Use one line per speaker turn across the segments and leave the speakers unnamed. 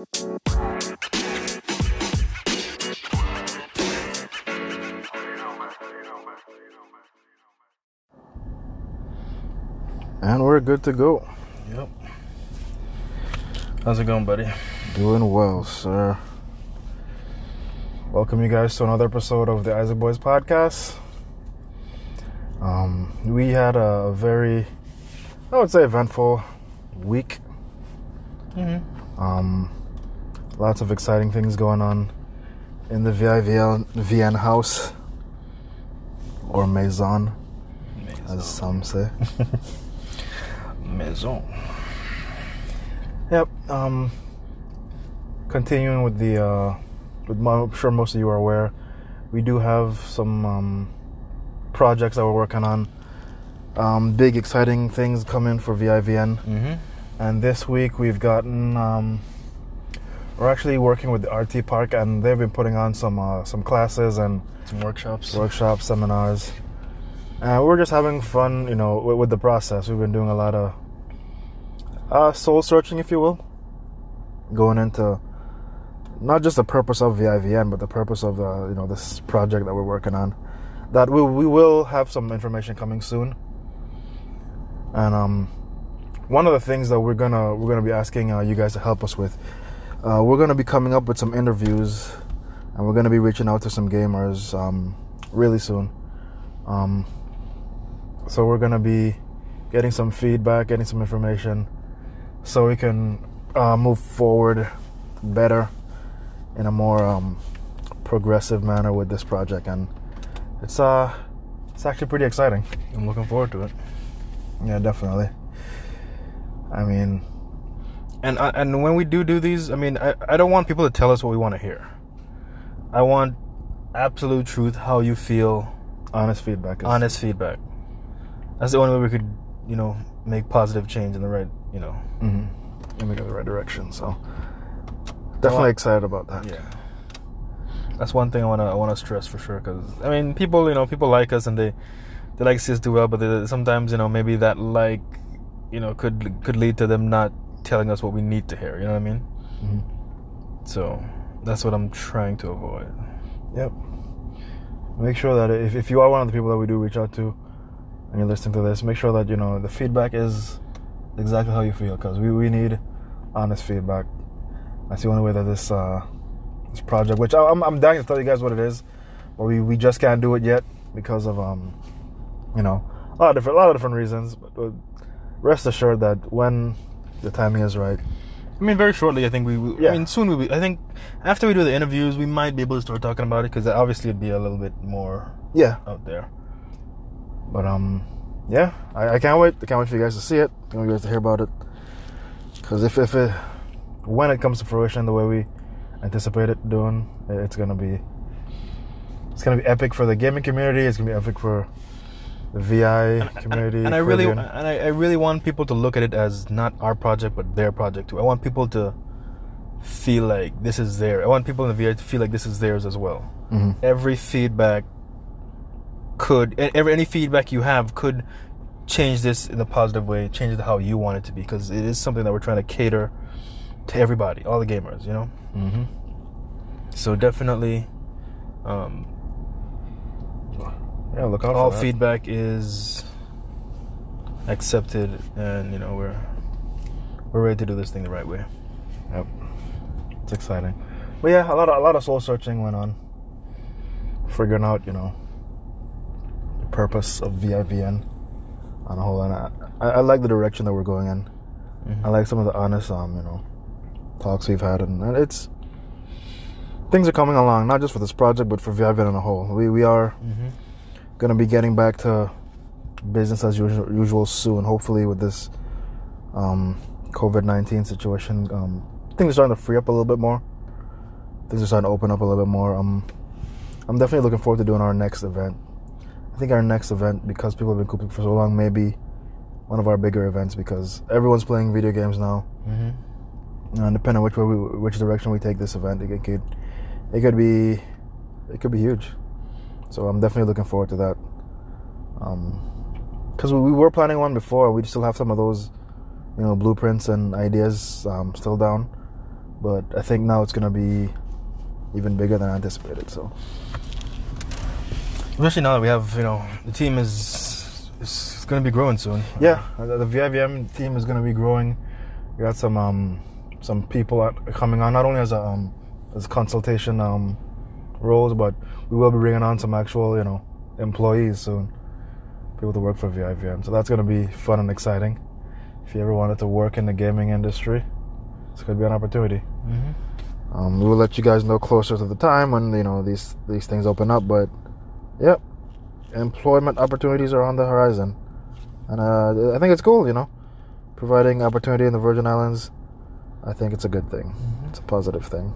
And we're good to go.
Yep. How's it going, buddy?
Doing well, sir. Welcome you guys to another episode of the Isaac Boys podcast. Um, we had a very, I would say, eventful week.
Mm-hmm.
Um, lots of exciting things going on in the VIVL VN house or maison, as some say.
Maison.
Yep. Um, continuing with the, uh, with my, I'm sure most of you are aware, we do have some um, projects that we're working on. Um, big exciting things coming for VIVN.
Mm-hmm.
And this week we've gotten, um, we're actually working with the RT Park, and they've been putting on some uh, some classes and
Some workshops.
workshops, seminars. And we're just having fun, you know, with, with the process. We've been doing a lot of uh, soul searching, if you will, going into not just the purpose of VIVN, but the purpose of the, you know, this project that we're working on. That we we will have some information coming soon. And um, one of the things that we're gonna we're gonna be asking uh, you guys to help us with, uh, we're gonna be coming up with some interviews, and we're gonna be reaching out to some gamers um, really soon. Um, so we're gonna be getting some feedback, getting some information, so we can uh, move forward better in a more um, progressive manner with this project, and it's uh it's actually pretty exciting.
I'm looking forward to it.
Yeah, definitely. I mean,
And I, and when we do do these, I mean, I, I don't want people to tell us what we want to hear. I want absolute truth, how you feel,
honest feedback. Is,
honest feedback. That's the only way we could, you know, make positive change in the right, you know.
hmm Maybe go the right direction. So definitely
Well,
excited about that.
Yeah. That's one thing I wanna I wanna stress for sure because I mean people you know people like us and they they like to see us do well but they, sometimes you know maybe that like you know could could lead to them not telling us what we need to hear you know what I mean
Mhm.
so that's what I'm trying to avoid
Yep. Make sure that if, if you are one of the people that we do reach out to and you're listening to this, make sure that you know the feedback is exactly how you feel because we, we need honest feedback. That's the only way that this uh, this project, which I- I'm, I'm dying to tell you guys what it is, but we, we just can't do it yet because of um you know a lot of different a lot of different reasons. But, but rest assured that when the timing is right,
I mean very shortly I think we, we
Yeah.
I mean soon we Will, be I think after we do the interviews we might be able to start talking about it because obviously it'd be a little bit more
yeah.
out there
But um, yeah, I, I can't wait. I can't wait for you guys to see it. I want you guys to hear about it. Because if if it when it comes to fruition the way we anticipate it doing, it's gonna be it's gonna be epic for the gaming community. It's gonna be epic for VI community.
and I really and I, I really want people to look at it as not our project but their project too. I want people to feel like this is their. I want people in the VI to feel like this is theirs as well.
Mhm.
Every feedback could every any feedback you have could change this in a positive way, change it how you want it to be because it is something that we're trying to cater to everybody, all the gamers, you know.
Mhm.
So definitely, um,
Yeah, look out
all feedback is accepted and you know we're we're ready to do this thing the right way
Yep, it's exciting. But yeah, a lot of a lot of soul searching went on, figuring out you know the purpose of VIVN on a whole, and I, I, like the direction that we're going in.
Mhm.
I like some of the honest, um, you know, talks we've had, and, and it's things are coming along, not just for this project, but for VIVN on a whole. We we are
Mhm.
Gonna be getting back to business as usual, usual soon. Hopefully, with this um, COVID nineteen situation, um, things are starting to free up a little bit more. Things are starting to open up a little bit more. Um, I'm definitely looking forward to doing our next event. I think our next event, because people have been cooping for so long, may be one of our bigger events because everyone's playing video games now.
Mhm.
And depending on which way we, which direction we take this event, it could it could be it could be huge. So I'm definitely looking forward to that. Because we, we were planning one before, we still have some of those, you know, blueprints and ideas um, still down. but I think now it's gonna be even bigger than anticipated. So
Especially now that we have, you know, the team is is going to be growing soon.
yeah, the the VIVN team is gonna be growing. We got some um, some people coming on not only as a um, as consultation um, roles, but we will be bringing on some actual you know employees soon, people to work for VIVN. So that's gonna be fun and exciting. If you ever wanted to work in the gaming industry, it's gonna be an opportunity.
hmm
Um, we will let you guys know closer to the time when you know these these things open up. But yep, employment opportunities are on the horizon, and uh, I think it's cool. You know, providing opportunity in the Virgin Islands, I think it's a good thing. It's a positive thing.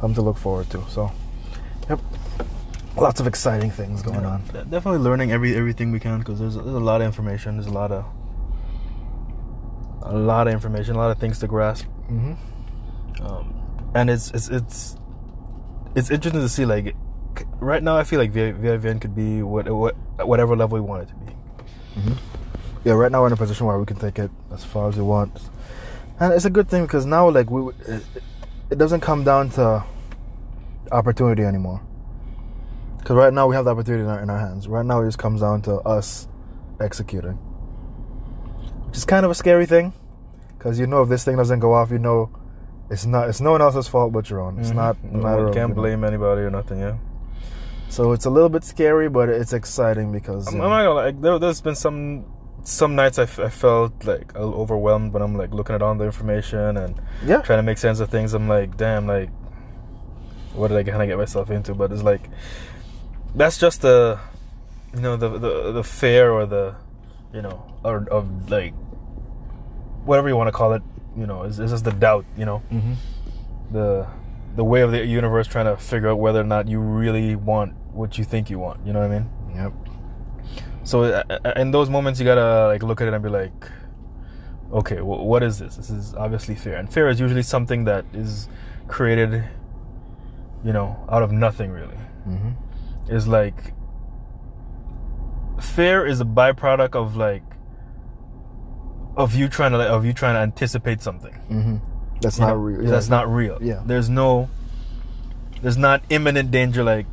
Something to look forward to. So, yep, lots of exciting things going on.
Definitely learning every everything we can because there's, there's a lot of information. There's a lot of a lot of information, a lot of things to grasp.
hmm
um, and it's it's it's it's interesting to see like right now I feel like VIVN could be what, what whatever level we want it to be.
Yeah, right now we're in a position where we can take it as far as we want, and it's a good thing because now like we, it, doesn't come down to opportunity anymore. Because right now we have the opportunity in our, in our hands. Right now it just comes down to us executing, which is kind of a scary thing, because you know if this thing doesn't go off, you know it's not it's no one else's fault but your own. It's mm-hmm. not a
No, can't
you know.
blame anybody or nothing. Yeah,
So it's a little bit scary, but it's exciting because
I'm, I'm not gonna like there, there's been some some nights I, f- I felt like a little overwhelmed when I'm like looking at all the information and
yeah,
trying to make sense of things. I'm like, damn, like what did I kind of get myself into? But it's like that's just the you know the the the fear or the you know or of like whatever you want to call it. You know, is is just the doubt. You know,
hmm
the the way of the universe trying to figure out whether or not you really want what you think you want. You know what I mean?
yep,
So uh, uh, in those moments, you gotta like look at it and be like, okay, wh- what is this? This is obviously fear, and fear is usually something that is created, you know, out of nothing. Really,
hmm
is like fear is a byproduct of like of you trying to of you trying to anticipate something.
hmm That's
you
not
know?
real. Yeah,
That's not real.
Yeah.
There's no. There's not imminent danger. Like,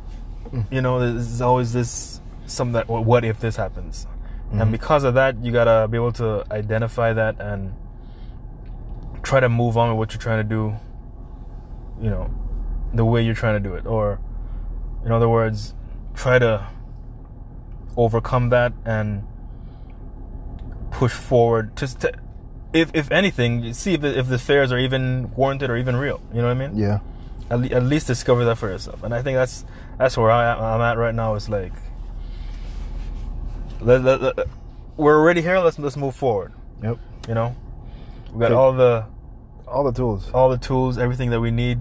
Mm.
you know, there's always this some that what if this happens,
Mhm.
and because of that, you gotta be able to identify that and try to move on with what you're trying to do. You know, the way you're trying to do it, or in other words, try to overcome that and push forward. Just to, if if anything, see if the, if the fears are even warranted or even real. You know what I mean?
Yeah.
At, le- at least discover that for yourself. And I think that's that's where I, I'm at right now. It's like let, let- let- we're already here. Let's let's move forward.
Yep.
You know, we got all the
All the tools.
all the tools, everything that we need.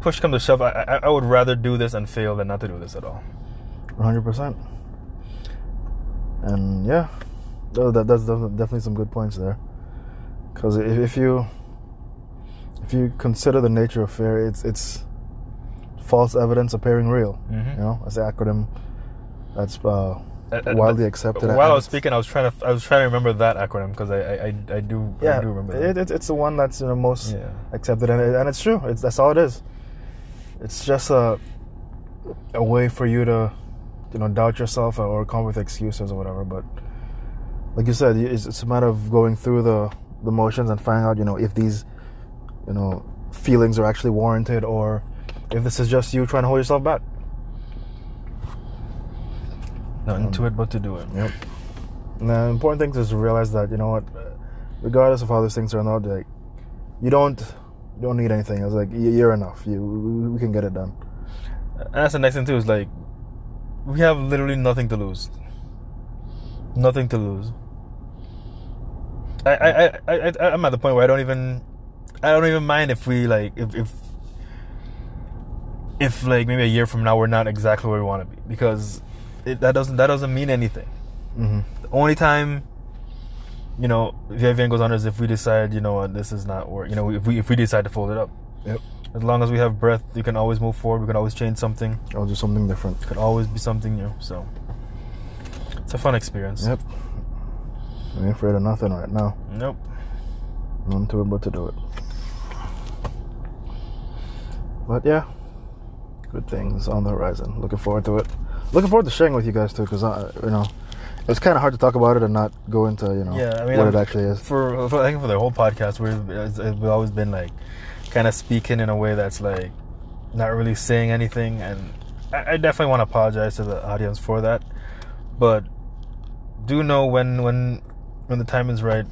Push come to shove, I, I I would rather do this and fail than not to do this at all.
100%. And yeah, that, that's definitely some good points there. Because if, if you if you consider the nature of fear, it's it's false evidence appearing real.
Mhm.
You know, that's the acronym that's uh,
Uh, uh,
widely
but
accepted.
While I was speaking, I was trying to I was trying to remember that acronym because I, I I I do I do remember
it, it, it's the one that's you know most
Yeah.
accepted, and, it, and it's true. It's that's all it is. It's just a a way for you to you know doubt yourself or come with excuses or whatever. But like you said, it's, it's a matter of going through the the motions and finding out you know if these you know feelings are actually warranted or if this is just you trying to hold yourself back.
Nothing
Um,
to it but to do it.
Yep. And the important thing is to realize that you know what, regardless of how these things turn out, like you don't you don't need anything. It's like you're enough. You we, can get it done.
And that's the next thing too. Is like we have literally nothing to lose. Nothing to lose. I I I, I I- I'm at the point where I don't even I don't even mind if we like if if if like maybe a year from now we're not exactly where we want to be because it, that doesn't that doesn't mean anything.
hmm
The only time you know VIVN goes on is if we decide you know what this is not work. You know if we if we decide to fold it up.
Yep.
As long as we have breath, you can always move forward. We can always change something.
I'll do something different.
Could always be something new. So it's a fun experience.
Yep. I ain't afraid of nothing right now.
Nope.
None to it but to do it. But yeah, good things on the horizon. Looking forward to it. Looking forward to sharing with you guys too, because you know it's kind of hard to talk about it and not go into you know
Yeah, I mean,
what
I'm-
it actually is.
for, for I think for the whole podcast, we've we've always been like kind of speaking in a way that's like not really saying anything, and I, I definitely want to apologize to the audience for that. But do know when when when the time is right,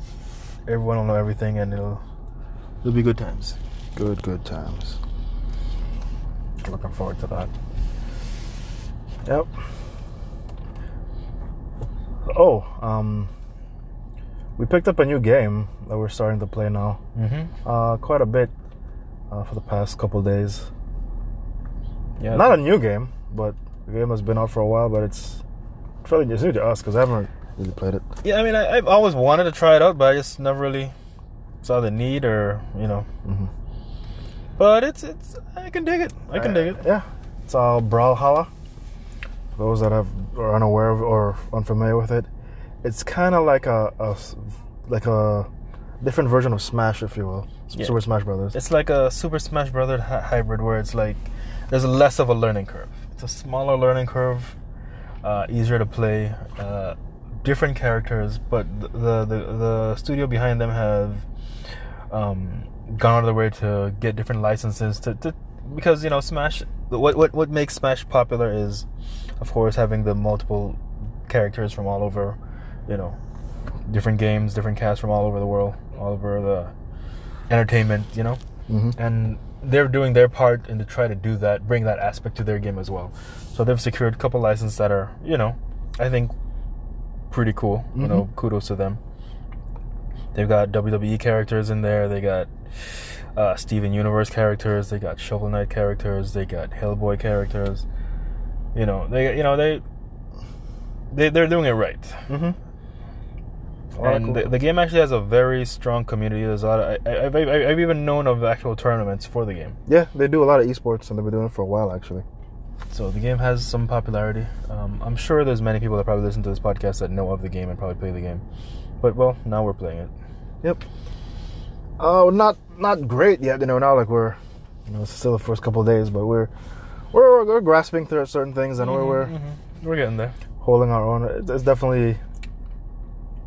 everyone will know everything, and it'll it'll be good times.
Good, good times.
Looking forward to that.
Yep. Oh, um, we picked up a new game that we're starting to play now.
Mm-hmm.
Uh, quite a bit uh, for the past couple days.
Yeah.
Not a new game, but the game has been out for a while. But it's fairly it's new to us because I haven't really played it.
yeah, I mean, I, I've always wanted to try it out, but I just never really saw the need, or you know.
Mm-hmm.
But it's it's I can dig it. I can dig it.
Yeah, it's all Brawlhalla. Those that have are unaware of or unfamiliar with it, it's kind of like a, a like a different version of Smash, if you will,
Yeah.
Super Smash Brothers.
It's like a Super Smash Brother hy- hybrid where it's like there's less of a learning curve. It's a smaller learning curve, uh, easier to play, uh, different characters, but the, the the the studio behind them have um, gone out of their way to get different licenses to, to because you know Smash. What what what makes Smash popular is, of course, having the multiple characters from all over, you know, different games, different casts from all over the world, all over the entertainment, you know
hmm
and they're doing their part in to try to do that, bring that aspect to their game as well. So they've secured a couple licenses that are, you know, I think pretty cool. You know, kudos to them. They've got WWE characters in there. They got uh, Steven Universe characters. They got Shovel Knight characters. They got Hellboy characters. You know, they, you know, they, they, they're doing it right
Mm-hmm.
and the, the game actually has a very strong community. There's a lot. Of, I, I've, I've, I've even known of actual tournaments for the game,
yeah, they do a lot of esports, and they've been doing it for a while actually.
so the game has some popularity. Um, I'm sure there's many people that probably listen to this podcast that know of the game and probably play the game. But well, now we're playing it.
Yep. Oh, not not great yet. You know, now like we're, you know, it's still the first couple of days, but we're we're, we're grasping through certain things, and we're we're
Mm-hmm. we're getting there.
holding our own. It's, it's definitely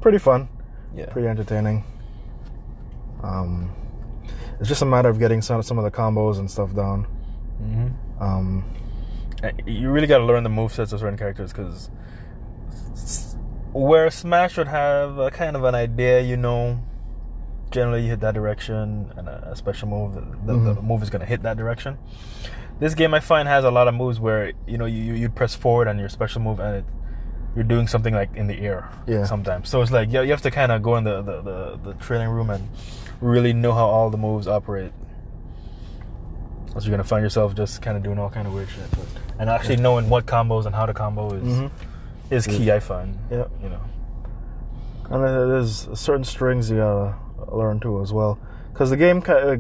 pretty fun,
Yeah.
pretty entertaining. Um, it's just a matter of getting some some of the combos and stuff down.
Mm-hmm.
Um,
You really got to learn the movesets of certain characters because where Smash would have a kind of an idea, you know, generally you hit that direction and a, a special move, the, the, the move is going to hit that direction. This game I find has a lot of moves where you know you you press forward on your special move and it, you're doing something like in the air
Yeah.
sometimes. So it's like you, you have to kind of go in the, the, the, the training room and really know how all the moves operate. Else you're gonna find yourself just kind of doing all kind of weird shit. But, and actually knowing what combos and how to combo is
mhm.
is key. I find.
Yeah.
You know.
And there's certain strings you gotta learn too as well, because the game, ki- uh,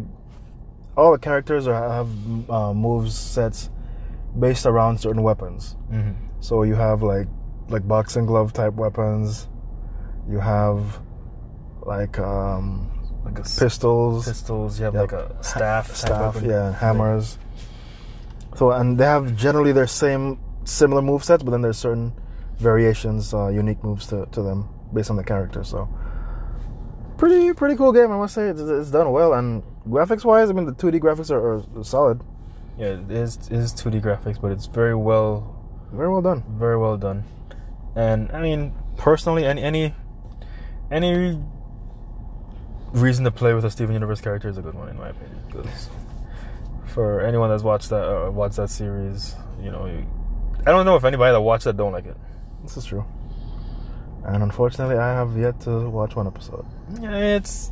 all the characters are, have uh, moves sets based around certain weapons.
Mm-hmm.
So you have like like boxing glove type weapons. You have like um,
Like a
pistols,
pistols. You have
Yep.
like a staff.
staff,
weapon.
yeah, hammers. So and they have generally their same similar move sets, but then there's certain variations, uh, unique moves to, to them based on the character. So pretty pretty cool game, I must say. It's, it's done well and graphics wise, I mean the 2D graphics are, are solid,
Yeah, it is it is 2D graphics, but it's very well
very well done.
very well done. And I mean, personally, any any any reason to play with a Steven Universe character is a good one, in my opinion. 'cause for anyone that's watched that uh, watched that series, you know, you, I don't know if anybody that watched that don't like it.
This is true. And unfortunately, I have yet to watch one episode.
Yeah, it's.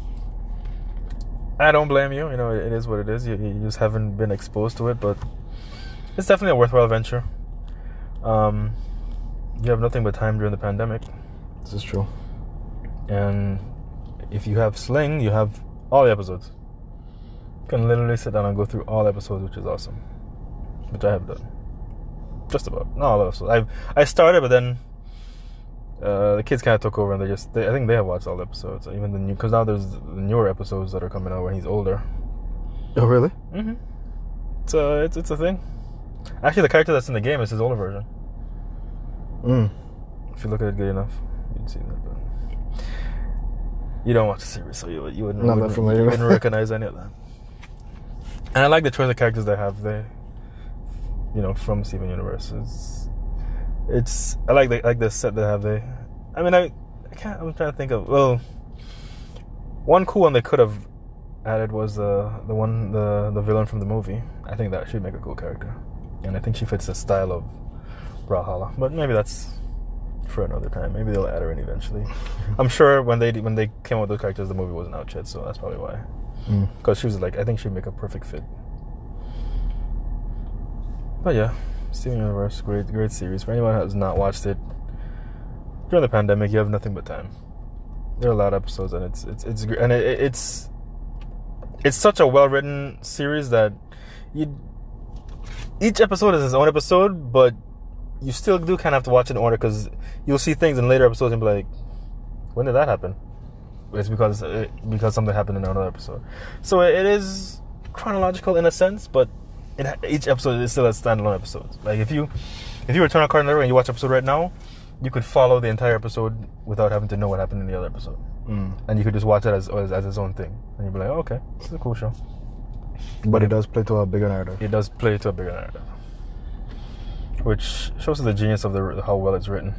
I don't blame you. You know, it is what it is. You, you just haven't been exposed to it, but it's definitely a worthwhile venture. Um, you have nothing but time during the pandemic,
This is true.
and if you have Sling, you have all the episodes. You can literally sit down and go through all episodes, which is awesome. Which I have done. Just about. Not all episodes. I've I started, but then uh, the kids kind of took over, and they just. They, I think they have watched all the episodes, even the new. Because now there's the newer episodes that are coming out when he's older.
Oh, really?
Mm-hmm. It's a it's, it's a thing. Actually, the character that's in the game is his older version.
Mm.
If you look at it good enough, you'd see that. But you don't watch the series, so you you wouldn't,
Not that
wouldn't,
familiar
you wouldn't recognize any of that. And I like the choice of characters they have. They, you know, from Steven Universe. It's, it's I like the like the set they have. They, I mean, I, I can't. I'm trying to think of well, one cool one they could have added was the the one the the villain from the movie. I think that should make a cool character, and I think she fits the style of Brawlhalla. But maybe that's for another time. Maybe they'll add her in eventually. I'm sure when they when they came up with those characters, the movie wasn't out yet, so that's probably why.
Mm.
Because she was like, I think she'd make a perfect fit. But yeah, Steven Universe, great great series. For anyone who has not watched it during the pandemic, you have nothing but time. There are a lot of episodes, and it's it's it's and it, it- it's it's such a well written series that you each episode is its own episode, but you still do kind of have to watch it in order because you'll see things in later episodes and be like, when did that happen? It's because it, because something happened in another episode. So it is chronological in a sense, but it, each episode is still a standalone episode. Like if you if you return a card in the Network and you watch episode right now, you could follow the entire episode without having to know what happened in the other episode,
Mm.
and you could just watch it as as, as its own thing, and you'd be like, oh, okay, this is a cool show.
But it does play to a bigger narrative.
It does play to a bigger narrative, which shows the genius of the how well it's written.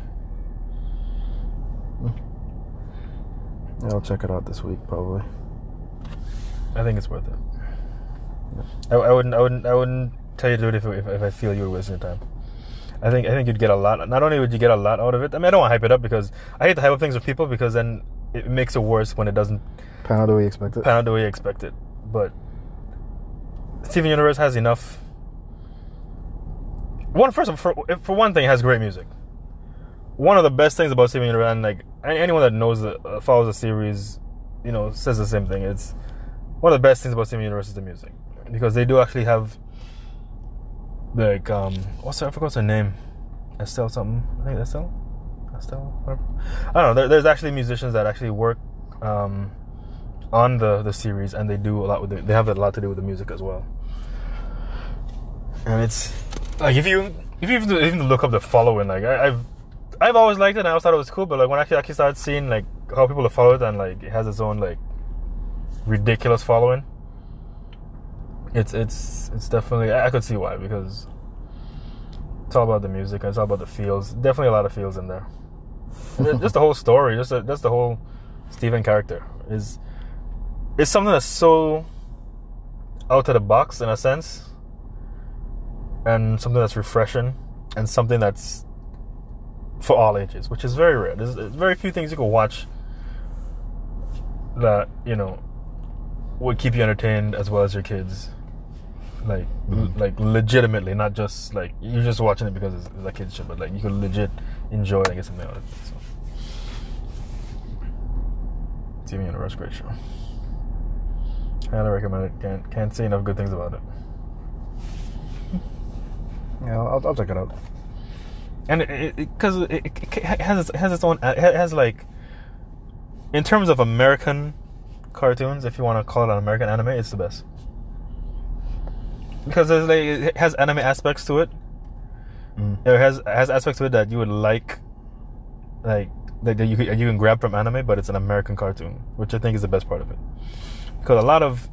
Yeah, I'll check it out this week probably.
I think it's worth it. I, I wouldn't, I wouldn't, I wouldn't tell you to do it if, if, if I feel you were wasting your time. I think, I think you'd get a lot. Not only would you get a lot out of it. I mean, I don't want to hype it up because I hate to hype up things with people because then it makes it worse when it doesn't
Pan out the way you expect it.
pan out the way you expect it. But Steven Universe has enough. One first for for one thing, it has great music. One of the best things about Steven Universe, and like anyone that knows the uh, follows the series, you know, says the same thing. It's one of the best things about Steven Universe is the music because they do actually have like um what's her, I forgot her name, Estelle something. I think Estelle, Estelle. Whatever. I don't know. There, there's actually musicians that actually work um on the the series, and they do a lot with it. They have a lot to do with the music as well. And it's like if you if you even, even look up the following, like I, I've I've always liked it, and I always thought it was cool. But like when I actually actually started seeing like how people have followed it, and like it has its own like ridiculous following. It's it's it's definitely I could see why because it's all about the music and it's all about the feels. Definitely a lot of feels in there. Just the whole story, just the, just the whole Steven character is is something that's so out of the box in a sense, and something that's refreshing, and something that's for all ages, which is very rare. There's, there's very few things you can watch that you know would keep you entertained as well as your kids. Like, mm-hmm. l- like legitimately, not just like you're just watching it because it's, it's a kids show, but like you could legit enjoy it and get something out of it. So. Steven Universe, great show. Highly recommend it. Can't can't say enough good things about it.
Yeah, I'll, I'll check it out.
and it because it, it, it, it has its, it has its own it has like in terms of American cartoons, if you want to call it an American anime, it's the best because it has anime aspects to it.
Mm.
It has has aspects to it that you would like, like that that you could, you can grab from anime, but it's an American cartoon, which I think is the best part of it. Because a lot of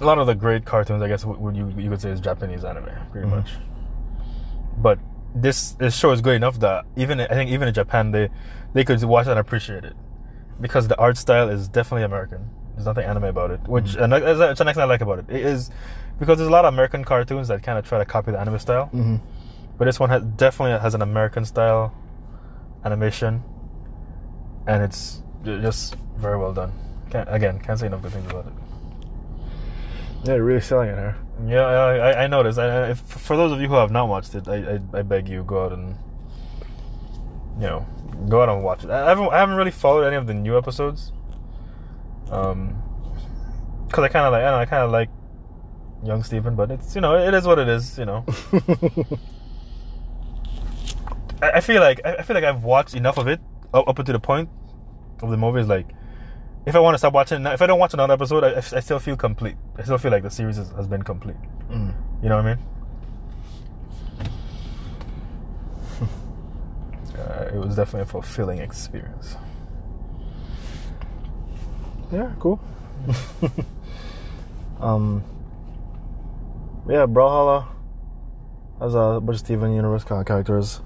a lot of the great cartoons, I guess, would you you could say is Japanese anime, pretty
Mhm.
much. But this this show is good enough that even I think even in Japan they they could watch and appreciate it because the art style is definitely American. There's nothing anime about it, which and that's that's the next thing I like about it. It is because there's a lot of American cartoons that kind of try to copy the anime style,
hmm
but this one has, definitely has an American style animation, and it's just very well done. Can't, again, can't say enough good things about it.
Yeah, you're really selling it here.
Yeah, I, I, I noticed. I, I, if, for those of you who have not watched it, I, I, I beg you go out and you know go out and watch it. I haven't I haven't really followed any of the new episodes, um, because I kind of like I know I kind of like young Steven, but it's you know it is what it is. You know, I, I feel like I feel like I've watched enough of it up, up to the point of the movie is like if I want to stop watching, if I don't watch another episode, I, I still feel complete. I still feel like the series is, has been complete.
Mm.
You know what I mean? uh, it was definitely a fulfilling experience.
Yeah, cool. um, yeah, Brawlhalla has a bunch of Steven Universe characters.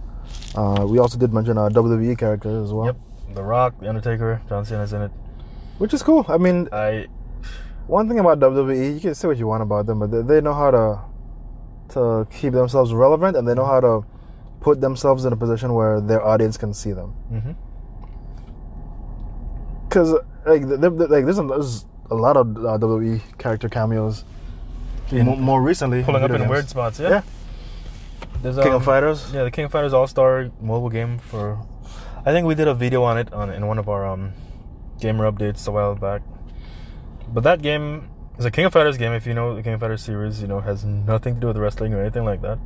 Uh, we also did mention uh, WWE characters as well,
Yep. The Rock, The Undertaker, John Cena's in it.
which is cool. I mean,
I
one thing about WWE, you can say what you want about them, but they, they know how to to keep themselves relevant, and they know how to put themselves in a position where their audience can see them. Because like, th- th- like there's a, there's a lot of uh, WWE character cameos.
In-
more, recently,
pulling up in
games.
weird spots. Yeah.
Yeah.
There's,
King
um,
of Fighters.
Yeah, the King of Fighters All Star mobile game for. I think we did a video on it on in one of our um, gamer updates a while back. But that game is a King of Fighters game. If you know the King of Fighters series, you know has nothing to do with wrestling or anything like that.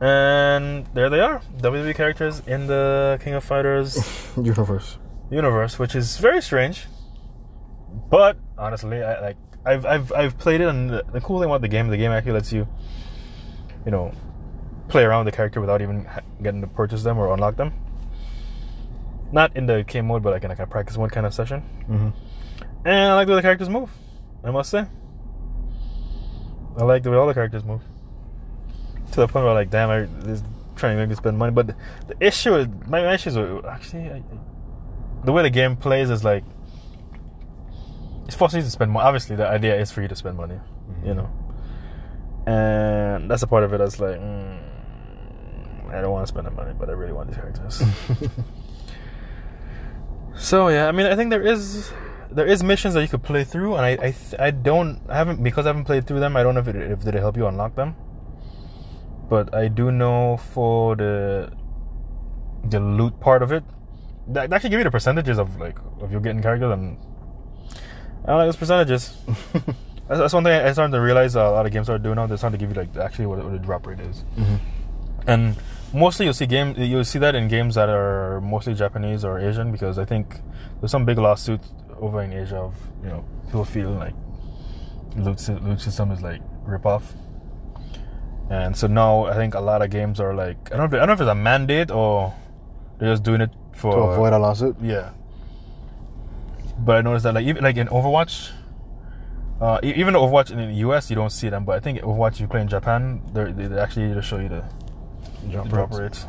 And there they are, WWE characters in the King of Fighters
Universe.
universe, which is very strange. But honestly, I like I've I've I've played it, and the, the cool thing about the game, the game actually lets you, you know, play around with the character without even getting to purchase them or unlock them. Not in the game mode, but like in like a practice mode kind of session.
Mm-hmm.
And I like the way the characters move. I must say, I like the way all the characters move. To the point where like, damn, I this trying to make me spend money. But the, the issue is my, my issue is actually I, the way the game plays is like it's forcing you to spend money. Obviously, the idea is for you to spend money, you know. And that's a part of it that's like, mm, I don't want to spend the money, but I really want these characters. so yeah, I mean, I think there is there is missions that you could play through, and I I, I don't I haven't because I haven't played through them. I don't know if it if did it help you unlock them, but I do know for the the loot part of it, that actually give you the percentages of like of you getting characters, and I don't like those percentages. that's, one thing I started to realize a lot of games are doing now. They're starting to give you like actually what, what the drop rate is,
Mm-hmm.
and mostly you'll see game you'll see that in games that are mostly Japanese or Asian because I think there's some big lawsuit over in Asia of you know people feeling like loot loot system is like rip off. And so now I think a lot of games are like I don't know if, I don't know if it's a mandate or they're just doing it for
To avoid a lawsuit.
yeah. But I noticed that like even like in Overwatch, uh, e- even Overwatch in the US you don't see them, but I think Overwatch you play in Japan, they're- they they actually just show you the,
Jump
the drop
rates.
rates.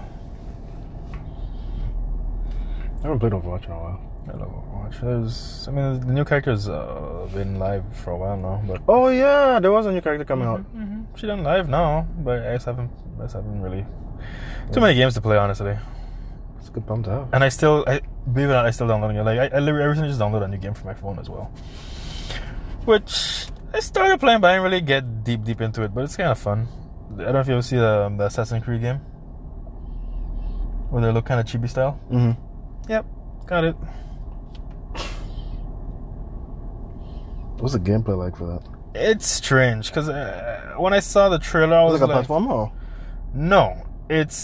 I haven't played Overwatch in a while.
I love Overwatch. There's, I mean, the new character's uh, been live for a while now, but
Oh yeah, there was a new character coming out.
hmm she done live now, but I just haven't, I just haven't really too many games to play honestly.
A good bump to have.
And I still, I believe it or not, I still downloading it. Like I, I literally- I recently just downloaded a new game for my phone as well, which I started playing, but I didn't really get deep, deep into it. But it's kind of fun. I don't know if you ever see the, the Assassin's Creed game, where they look kind of chibi style.
Mm-hmm.
Yep, got it.
What's the gameplay like for that?
It's strange because uh, when I saw the trailer, I
Was
was
like a
like,
platform or?
No, it's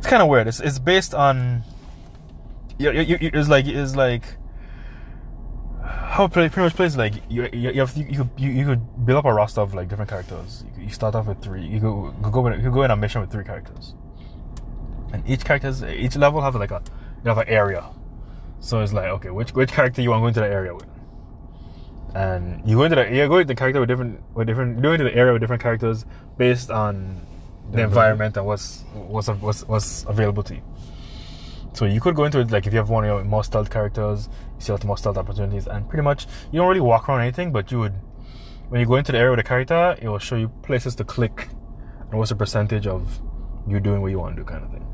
it's kind of weird. It's it's based on you, you, you, it's like it's like how pretty much plays like you you you, have, you, you, you you could build up a roster of like different characters. You, you start off with three. You go go in, you go in a mission with three characters, and each characters each level have like a you have an area. So it's like okay, which which character you want to go into the area with? and you go into the you go into the character with different with different you go into the area with different characters based on the
The
environment and what's what's what's what's available to you. So you could go into it like if you have one of your more stealth characters, you still have more stealth opportunities, and pretty much you don't really walk around anything, but you would when you go into the area with a character, it will show you places to click and what's the percentage of you doing what you want to do kind of thing.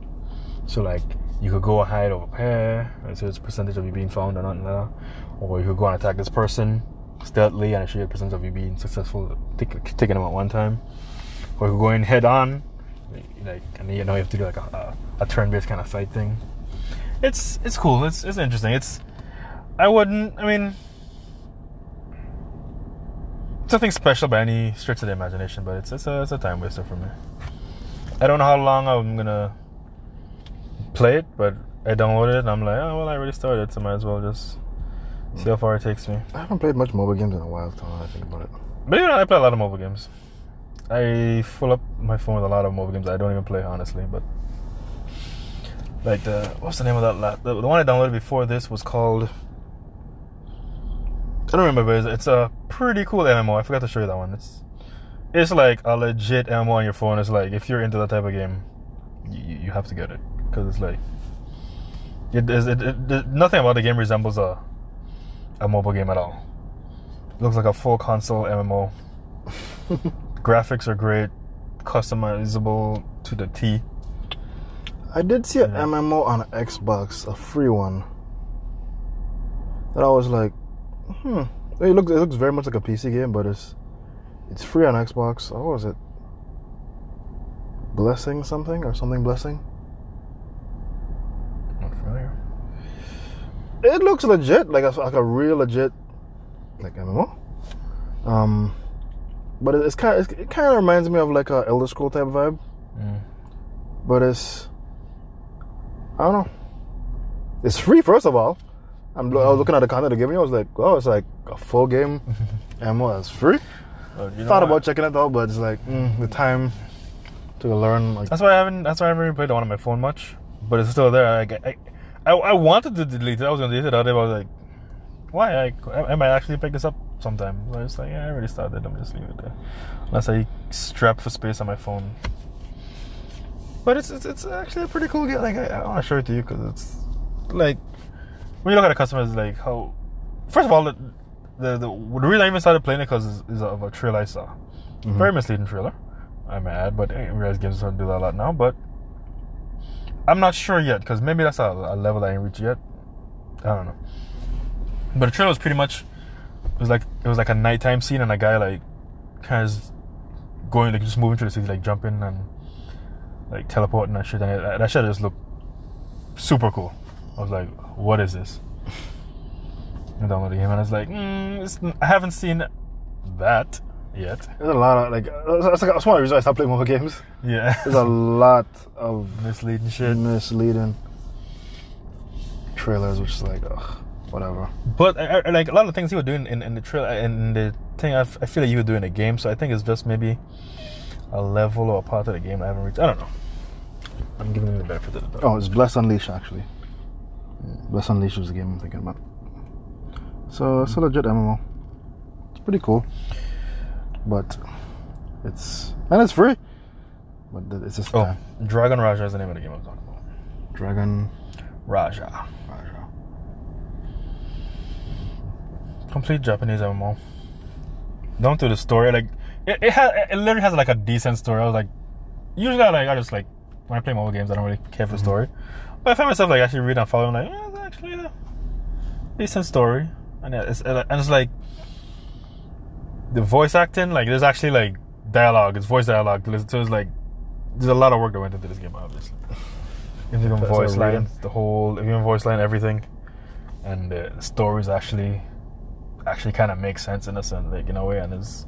So like you could go hide over here, and so it's percentage of you being found or not, like uh, or you could go and attack this person stealthily and it show you a percentage of you being successful taking them at one time. Or you could go in head on, like and you know you have to do like a, a, a turn-based kind of fight thing. It's it's cool. It's it's interesting. It's I wouldn't. I mean, it's nothing special by any stretch of the imagination, but it's it's a it's a time waster for me. I don't know how long I'm gonna play it, but I downloaded it and I'm like, oh well, I already started, so might as well just see how far it takes me.
I haven't played much mobile games in a while. So I think about it.
But you know, I play a lot of mobile games. I fill up my phone with a lot of mobile games I don't even play honestly, but like the what's the name of that? The, the one I downloaded before this was called. I don't remember, but it's, it's a pretty cool MMO. I forgot to show you that one. It's it's like a legit MMO on your phone. It's like if you're into that type of game, you, you have to get it because it's like it, it, it- nothing about the game resembles a a mobile game at all. It looks like a full console MMO. Graphics are great, customizable to the T.
I did see an
Yeah.
MMO on Xbox, a free one. And I was like, hmm. It looks it looks very much like a PC game, but it's it's free on Xbox. What was it? Blessing something or something blessing?
Not familiar.
It looks legit, like a like a real legit like MMO. Um, but it- it's kind of it kind of reminds me of like a Elder Scroll type vibe.
Mm.
But it's I don't know. It's free first of all. I'm I was looking at the content they're giving you. I was like, oh, it's like a full game MMO that's free.
But you know
Thought about checking it out, but it's like mm, the time to learn. Like,
That's why I haven't. That's why I haven't really played it on my phone much. But it's still there. I, I, I, I wanted to delete it. I was gonna delete it the other day, but I was like, why? I, am I might actually pick this up sometime. So I was like, yeah, I already started. I'm just leave it there. Unless I strap for space on my phone. But it's it's, it's actually a pretty cool game. Like I, I want to show it to you because it's like when you look at the customers, like how first of all the the, the, the reason I even started playing it because is, is of a trailer I saw. Mm-hmm. Very misleading trailer, I may add, but I realize games don't do that a lot now. But I'm not sure yet because maybe that's a, a level I ain't reached yet. I don't know. But the trailer was pretty much it was like it was like a nighttime scene and a guy like kind of going like just moving through the city like jumping and like teleporting and shit and it, that shit just looked super cool. I was like, what is this? I downloaded the game and I was like, mm, it's, I haven't seen that yet.
there's a lot of like that's, like, that's one of the reasons I stopped playing mobile games.
Yeah.
There's a lot of
misleading shit.
misleading trailers, which is like, ugh, whatever.
But I, I, like a lot of things you were doing in, in the trailer in the thing, I, f- I feel like you were doing a game. So I think it's just maybe a level or a part of the game I haven't reached. I don't know. I'm giving you the benefit of the doubt.
Oh, it's Bless Unleash actually. Bless Unleash was the game I'm thinking about. So it's a legit MMO. It's pretty cool, but it's and it's free. But it's just
Oh,
uh,
Dragon Raja is the name of the game I'm talking about.
Dragon.
Raja. Complete Japanese MMO. Down to the story, like it, it has, it literally has like a decent story. I was like, usually I like I just like when I play mobile games, I don't really care for the story. But I find myself like actually reading and following, like, yeah, it's actually a decent story, and it's and it's like the voice acting, like there's actually like dialogue, it's voice dialogue. So it's like there's a lot of work that went into this game, obviously. If you can voice line the whole, if you can voice line everything, and the stories actually actually kind of makes sense in a sense, like in a way, and it's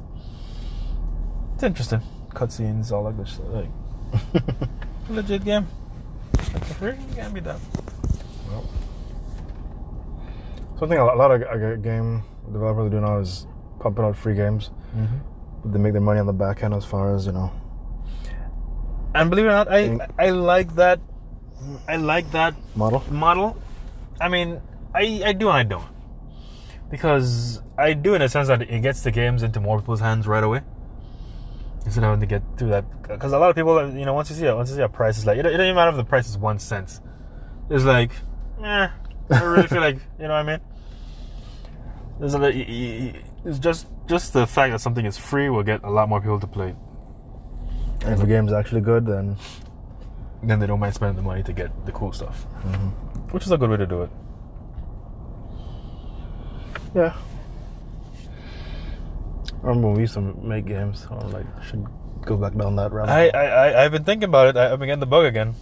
it's interesting. Cutscenes, all that good shit. Like legit game. For free, you can't be that.
Something a lot, of uh, game developers do now is pumping out free games.
Mm-hmm.
They make their money on the back end as far as you know.
And believe it or not, I
Think-
I like that. I like that
Model.
model. I mean, I I do and I don't. Because I do in a sense that it gets the games into more people's hands right away. Instead of having to get through that, because a lot of people, you know, once you see a once you see a price, it's like it, it doesn't even matter if the price is one cent. It's like, eh, I really feel like you know what I mean. There's a, it's just just the fact that something is free will get a lot more people to play.
And if the game's actually good, then
Then they don't mind spending the money to get the cool stuff, which is a good way to do it.
Yeah. I remember when we used to make games. I was like, I should go back down that route.
I, I, I I've been thinking about it. I, I've been getting the bug again.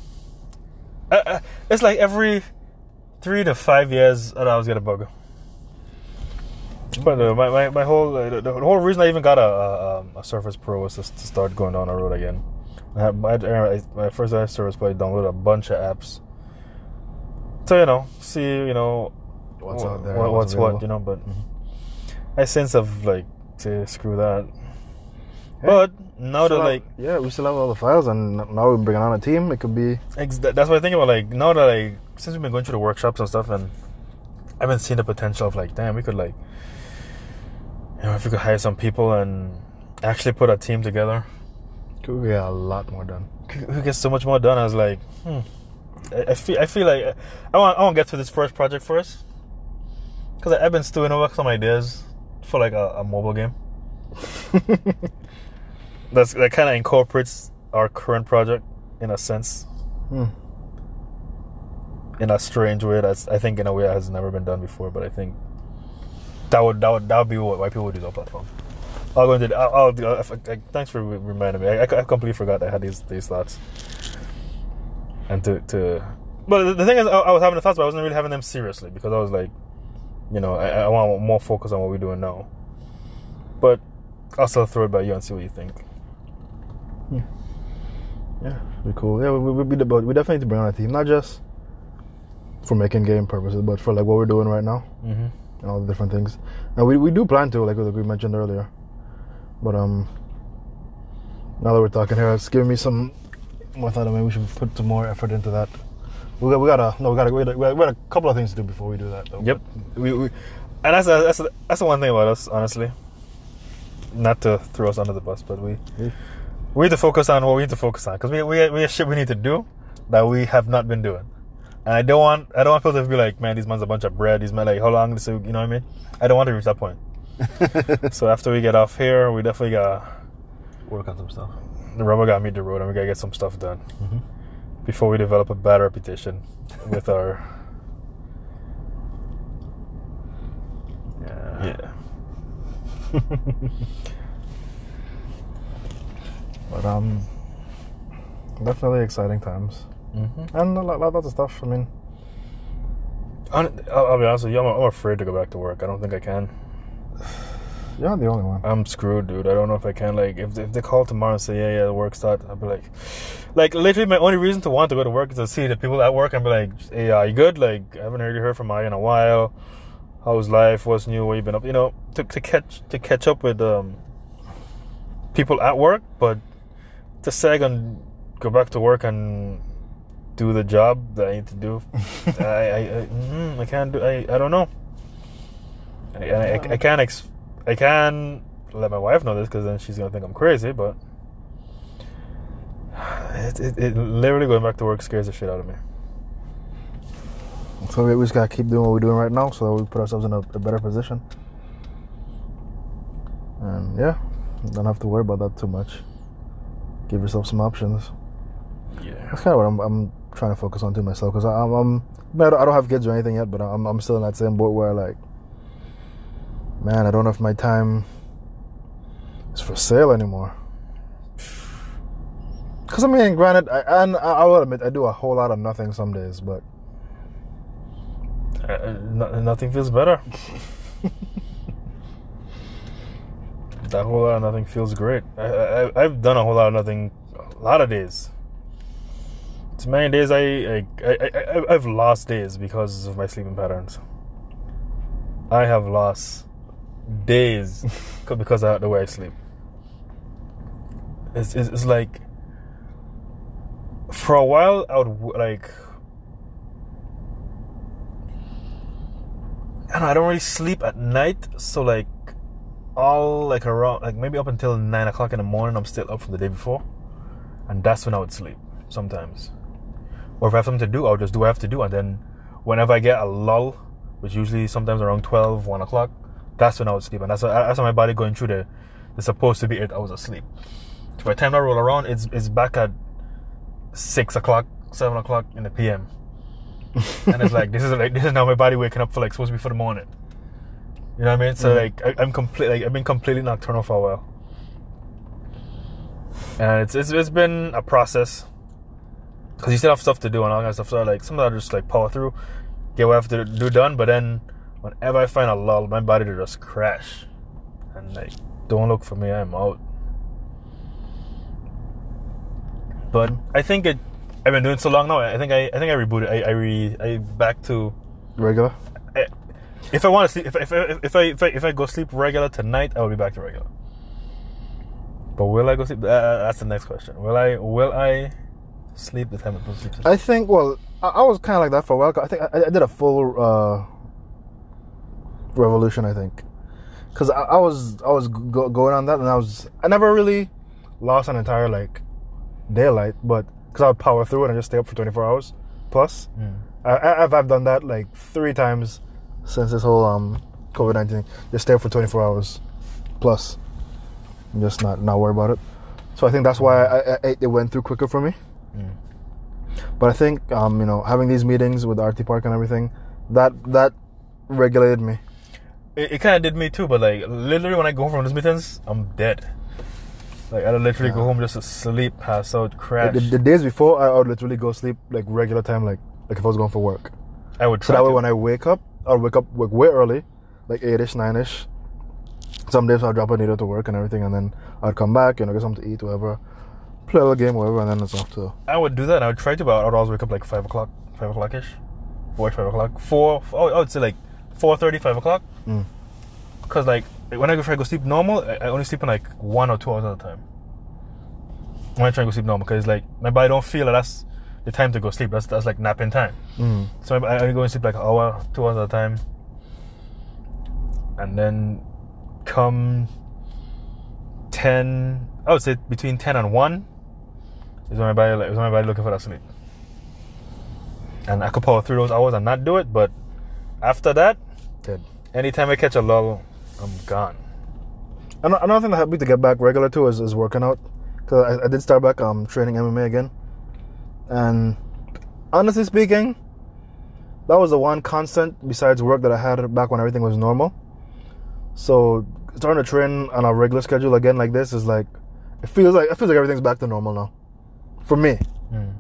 I, I, it's like every three to five years, I always get a bug. But uh, my, my, my whole uh, the, the whole reason I even got a a, um, a Surface Pro was just to start going down the road again. I had, my, I, my first Surface Pro, I downloaded a bunch of apps, So you know, see you know
What's
wh-
out there?
wh- what's what, you know. But I sense of like say screw that. But now that
have-
like
yeah, we still have all the files, and now we're bringing on a team. It could be
ex- that's what I think about. Like now that like since we've been going through the workshops and stuff, and I've been seeing the potential of like, damn, we could like, you know, if we could hire some people and actually put a team together,
could get a lot more done.
we could get so much more done. I was like, hmm. I, I feel I feel like I want I want to get to this first project first because I've been stewing over some ideas for like a, a mobile game. That's that kind of incorporates our current project in a sense.
Hmm.
in a strange way that's I think in a way that has never been done before. But I think that would that would that would be what, why people would use our platform. I'll go into. I'll, I'll, I'll, I- thanks for reminding me. I, I, I completely forgot I had these these thoughts. And to to, but the, the thing is, I, I was having the thoughts, but I wasn't really having them seriously because I was like, you know, I, I want more focus on what we're doing now. But I'll still throw it by you and see what you think.
Yeah, be cool. Yeah, we, we, we, we, we definitely need to bring on a team, not just for making game purposes, but for like what we're doing right now
Mm-hmm.
and all the different things. And we, we do plan to, like we mentioned earlier. But um, now that we're talking here, it's giving me some more thought. I mean, we should put some more effort into that. We got, we got a no, we got a, we got a, we got a couple of things to do before we do that. Though.
Yep. We, we and that's a, that's a, that's the one thing about us, honestly. Not to throw us under the bus, but we
Yeah.
we need to focus on what we need to focus on because we we we have shit we need to do that we have not been doing. And I don't want I don't want people to be like, man, these man's a bunch of bread. These men like, how long this? You know what I mean? I don't want to reach that point. so after we get off here, we definitely got to
Work on some stuff.
the rubber got to meet the road, and we gotta get some stuff done
Mhm.
Before we develop a bad reputation with our
Yeah.
yeah.
But um, definitely exciting times
Mm-hmm.
and a lot, lot, lots of stuff. I mean,
Hon- I'll, I'll be honest with you. I'm, I'm afraid to go back to work. I don't think I can.
you're not the only one.
I'm screwed, dude. I don't know if I can. Like, if if they call tomorrow and say, yeah, yeah, the work start, I'll be like, like literally, my only reason to want to go to work is to see the people at work and be like, hey, are you good? Like, I haven't really heard from you in a while. How's life? What's new? What you been up? You know, to to catch to catch up with um people at work, but to say I can go back to work and do the job that I need to do, I I, I, mm, I can't do. I I don't know. I, I, I, I can't ex- I can let my wife know this because then she's gonna think I'm crazy. But it, it, it literally going back to work scares the shit out of me.
So we we just gotta keep doing what we're doing right now, so that we put ourselves in a, a better position. And yeah, don't have to worry about that too much. Give yourself some options.
Yeah.
That's kind of what I'm, I'm trying to focus on too myself, because I'm, I'm I don't, I don't have kids or anything yet, but I'm, I'm still in that same boat where like, man, I don't know if my time is for sale anymore. Because I mean, granted, I, and I I will admit I do a whole lot of nothing some days, but
Uh, uh, no, nothing feels better. that whole lot of nothing feels great. I, I, I've done a whole lot of nothing, a lot of days. It's many days I, I, I, I, I've lost days because of my sleeping patterns. I have lost days because of the way I sleep. It's, it's, it's like, for a while, I would like, don't, I don't really sleep at night, so like all like around like maybe up until nine o'clock in the morning, I'm still up from the day before, and that's when I would sleep sometimes. Or if I have something to do, I'll just do what I have to do, and then whenever I get a lull, which usually sometimes around 12, 1 o'clock, that's when I would sleep, and that's that's my body going through the the supposed to be eight hours of sleep. So by the time I roll around, it's it's back at six o'clock, seven o'clock in the PM and it's like this is like this is now my body waking up for like supposed to be for the morning. You know what I mean? So
Mhm.
like I, I'm complete like I've been completely nocturnal for a while, and it's it's, it's been a process because you still have stuff to do and all that stuff. So like some of that I just like power through, get what I have to do done. But then whenever I find a lull, my body to just crash, and like don't look for me, I'm out. But I think it, I've been doing so long now. I think I I think I rebooted. I I re I back to
Regular.
I, if I want to sleep if if if, if I if I if I go sleep regular tonight, I will be back to regular. But will I go sleep? Uh, that's the next question. Will I will I sleep the time I'm supposed to sleep?
I think. Well, I, I was kind of like that for a while. I think I, I did a full uh, revolution. I think because I, I was I was go, going on that, and I was I never really lost an entire like daylight, but because I'll power through it and just stay up for 24 hours plus. I, I, I've I've done that like three times since this whole um COVID 19. Just stay up for 24 hours plus, and just not not worry about it. So I think that's why I, I, it went through quicker for me. But I think um, you know having these meetings with RT Park and everything that that regulated me.
It, it kind of did me too, but like literally when I go from these meetings, I'm dead. Like I'd literally go home just to sleep, pass out, crash.
The, the days before, I would literally go sleep like regular time, like like if I was going for work.
I would
So
try
that way,
to.
when I wake up, I'll wake up like way early, like eight ish, nine ish. Some days I'll drop a needle to work and everything, and then I'd come back, you know, get something to eat, whatever, play a little game, whatever, and then it's off to.
I would do that. and I would try to, but I would always wake up like five o'clock, five o'clock ish, four five o'clock, four. Oh, I would say like four thirty, five o'clock.
Mm.
Cause like when I go try to go sleep normal, I, I only sleep in like one or two hours at a time. When I try to go sleep normal, cause like my body don't feel that that's the time to go sleep. That's that's like napping time.
Mm.
So I, I only go and sleep like an hour, two hours at a time, and then come ten. I would say between ten and one is when my body like, is when my body looking for that sleep. And I could power through those hours and not do it, but after that,
Dead.
anytime I catch a lull, I'm gone.
Another thing that helped me to get back regular too is, is working out. Cause I, I did start back um training MMA again, and honestly speaking, that was the one constant besides work that I had back when everything was normal. So starting to train on a regular schedule again like this is like it feels like it feels like everything's back to normal now. For me,
Mm.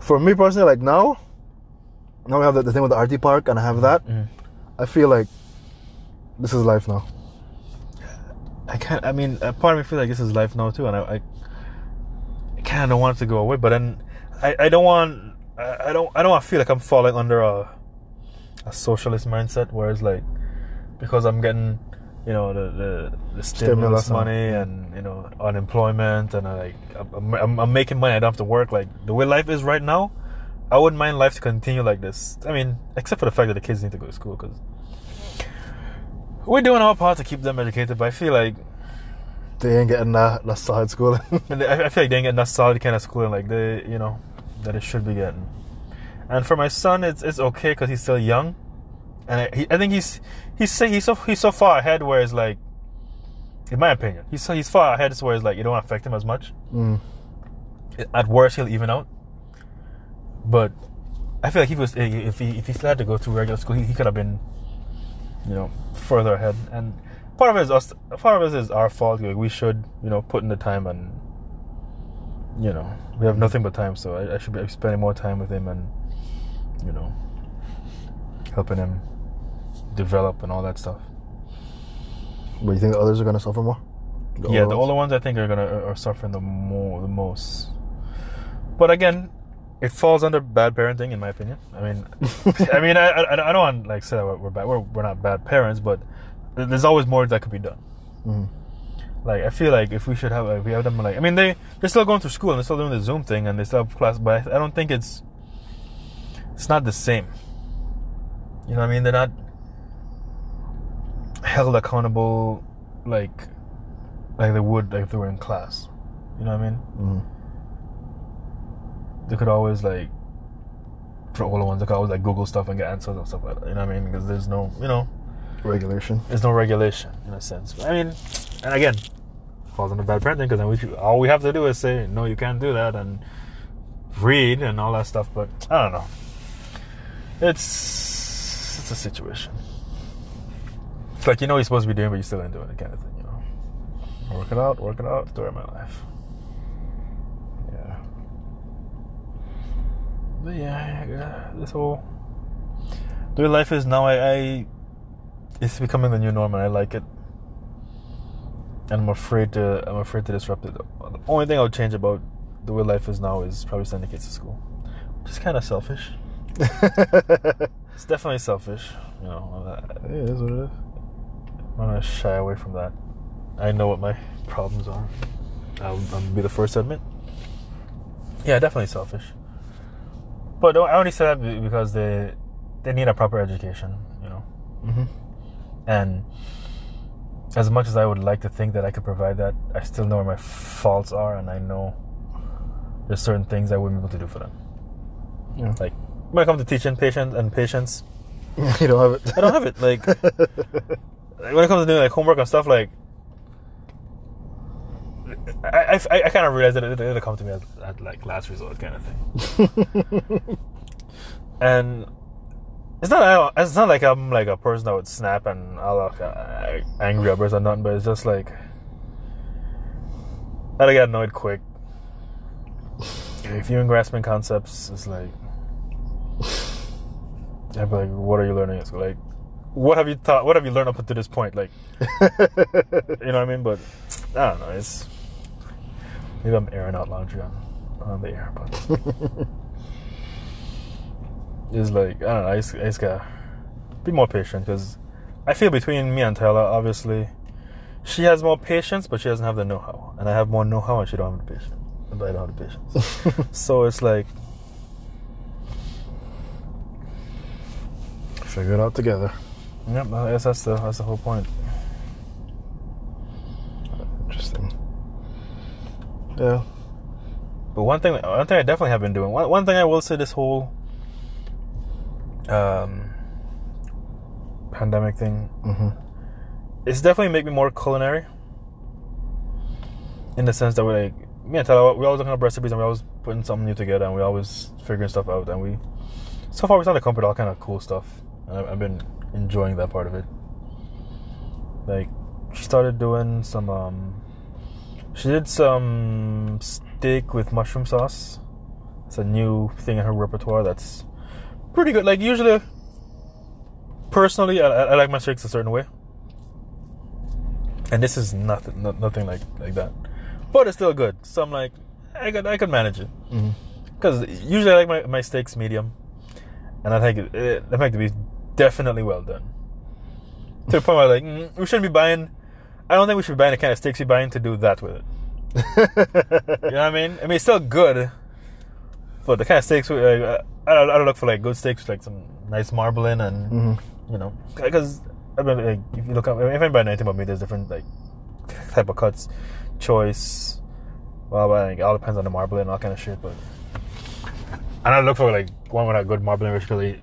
for me personally, like now, now we have the, the thing with the RT park, and I have that.
Mm.
I feel like this is life now.
I can't. I mean, a part of me feels like this is life now too, and I, I, I kind of don't want it to go away. But then, I, I don't want. I, I don't. I don't want to feel like I'm falling under a, a socialist mindset, where it's like, because I'm getting, you know, the the, the stimulus,
Stimulus, uh,
money and you know unemployment, and I like I'm, I'm, I'm making money. I don't have to work. Like the way life is right now, I wouldn't mind life to continue like this. I mean, except for the fact that the kids need to go to school because. We're doing our part to keep them educated, but I feel like
They ain't getting that that solid schooling.
I feel like they ain't getting that solid kind of schooling like they, you know, that it should be getting. And for my son, it's it's okay because he's still young, and I, he, I think he's he's so- he's so he's so far ahead where it's like, in my opinion, he's so, he's far ahead where it's like it don't affect him as much.
Mm.
At worst, he'll even out. But I feel like he was if he if he still had to go through regular school, he, he could have been, you know, further ahead. And part of it is us. Part of it is our fault. Like, we should, you know, put in the time and, you know, we have nothing but time. So I, I should be spending more time with him and, you know, helping him develop and all that stuff.
But you think the others are gonna suffer more?
yeah,
older
the older ones I think are gonna are suffering the more the most. But again, it falls under bad parenting, in my opinion. I mean, I mean, I, I, I don't want like say that we're, we're bad. We're, we're not bad parents, but there's always more that could be done.
Mhm.
Like I feel like if we should have, if we have them like, I mean, they they're still going through school and they're still doing the Zoom thing and they still have class, but I, I don't think it's it's not the same. You know what I mean? They're not held accountable like like they would like if they were in class. You know what I mean?
Mhm.
They could always like for older ones, they could always like Google stuff and get answers and stuff like that. You know what I mean? Because there's no, you know,
Regulation.
there's no regulation in a sense. I mean, and again, falls under bad parenting because then we all we have to do is say no, you can't do that and read and all that stuff. But I don't know. It's it's a situation. It's like you know what you're supposed to be doing, but you're still ain't doing it, kind of thing. You know, work it out, work it out, story of my life. Yeah. But yeah, yeah, this whole the way life is now, I, I it's becoming the new norm, and I like it. And I'm afraid to I'm afraid to disrupt it. The only thing I would change about the way life is now is probably sending kids to school, which is kind of selfish. It's definitely selfish. You know, uh,
it is what it is.
I'm gonna shy away from that. I know what my problems are. I'll, I'll be the first to admit. Yeah, definitely selfish. But I only say that because they they need a proper education, you know.
Mm-hmm.
And as much as I would like to think that I could provide that, I still know where my faults are, and I know there's certain things I wouldn't be able to do for them.
Yeah.
Like when it comes to teaching patience and patience,
you don't have it.
I don't have it. Like when it comes to doing like homework and stuff, like I I, I kind of realized that it, it'll come to me at, at like last resort kind of thing. and it's not it's not like I'm like a person that would snap and I'll like uh, angry at or nothing, but it's just like I get annoyed quick. If you're grasping concepts, it's like I'd be like, "What are you learning at school? Like, what have you taught? What have you learned up until this point? Like, you know what I mean? But I don't know. It's maybe I'm airing out laundry on, on the air, but it's like I don't know. I just, I just gotta be more patient because I feel between me and Taylor, obviously, she has more patience, but she doesn't have the know-how, and I have more know-how, and she don't have the patience, but I don't have the patience. so it's like
Figure it out together.
Yep, I guess that's the that's the whole point.
Interesting. Yeah.
But one thing, one thing I definitely have been doing. One, one thing I will say, this whole um, pandemic thing,
Mm-hmm.
it's definitely made me more culinary. In the sense that we're like me and Tyler, we always looking up recipes and we always putting something new together and we always figuring stuff out and we so far we've done a company all kind of cool stuff and I've, I've been enjoying that part of it. Like she started doing some um, she did some steak with mushroom sauce. It's a new thing in her repertoire that's pretty good. Like usually, personally, I, I like my steaks a certain way, and this is nothing, no, nothing like like that. But it's still good. So I'm like, I could I could manage it
Mm-hmm.
because usually I like my, my steaks medium, and I think it, it, I think be definitely well done. To the point where like mm, we shouldn't be buying. I don't think we should be buying the kind of steaks we're buying to do that with it. You know what I mean? I mean, it's still good, but the kind of steaks we, uh, I, don't, I don't look for like good steaks like some nice marbling and
Mm-hmm.
you know because I mean like if you look up if anybody knows anything about me, there's different like type of cuts, choice. Well, I think it all depends on the marbling and all kind of shit, but and I look for like one with a good marbling ratio.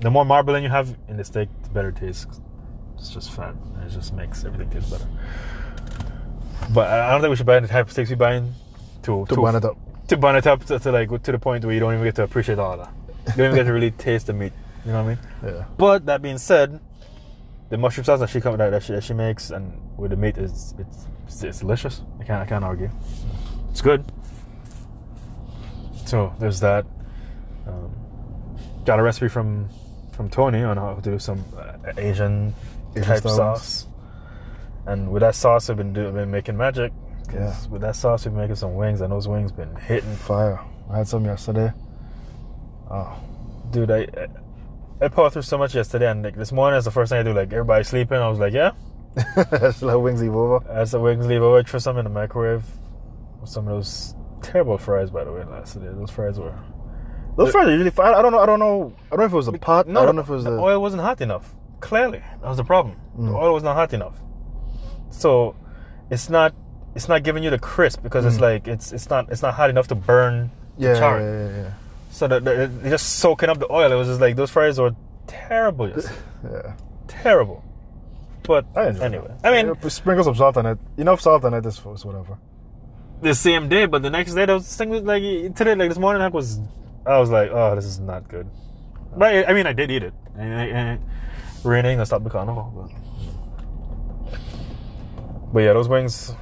The more marbling you have in the steak, the better it tastes. It's just fat. It just makes everything taste better. But I don't think we should buy the type of steaks we buying to
To bun it up.
to bun it up to, to like to the point where you don't even get to appreciate all of that. You don't even get to really taste the meat. You know what I mean?
Yeah.
But that being said, the mushroom sauce that she comes that, that she that she makes and with the meat is it's it's, it's delicious. I can't I can't argue. It's good. So there's that. Um, got a recipe from from Tony on how to do some uh, Asian type sauce. And with that sauce, I've been doing, been making magic.
Yeah.
With that sauce, we've been making some wings, and those wings been hitting
Fire. I had some yesterday. Oh.
dude, I I, I powered through so much yesterday, and like this morning is the first thing I do. Like everybody sleeping, I was like, yeah,
That's let wings leave over.
as the wings leave over, throw some in the microwave. Some of those terrible fries, by the way, last day. Those fries were
Those fries are usually fire. I don't know. I don't know. I don't know if it was a pot. I don't know if it was
the
a.
oil wasn't hot enough. Clearly, that was the problem. The
Mm.
oil was not hot enough. So it's not it's not giving you the crisp because it's
Mm.
like it's it's not it's not hot enough to burn
Yeah,
the char.
yeah, yeah, yeah.
So the, the, they're just soaking up the oil. It was just like those fries were terrible.
Yeah.
terrible. But
I
anyway,
it.
I mean,
Yeah, sprinkle some salt on it. Enough salt on it is is whatever.
the same day, but the next day, those things like today, like this morning, I was, I was like, oh, this is not good. But I, I mean, I did eat it, and, and, and raining, I stopped the carnival. But, but yeah, those wings.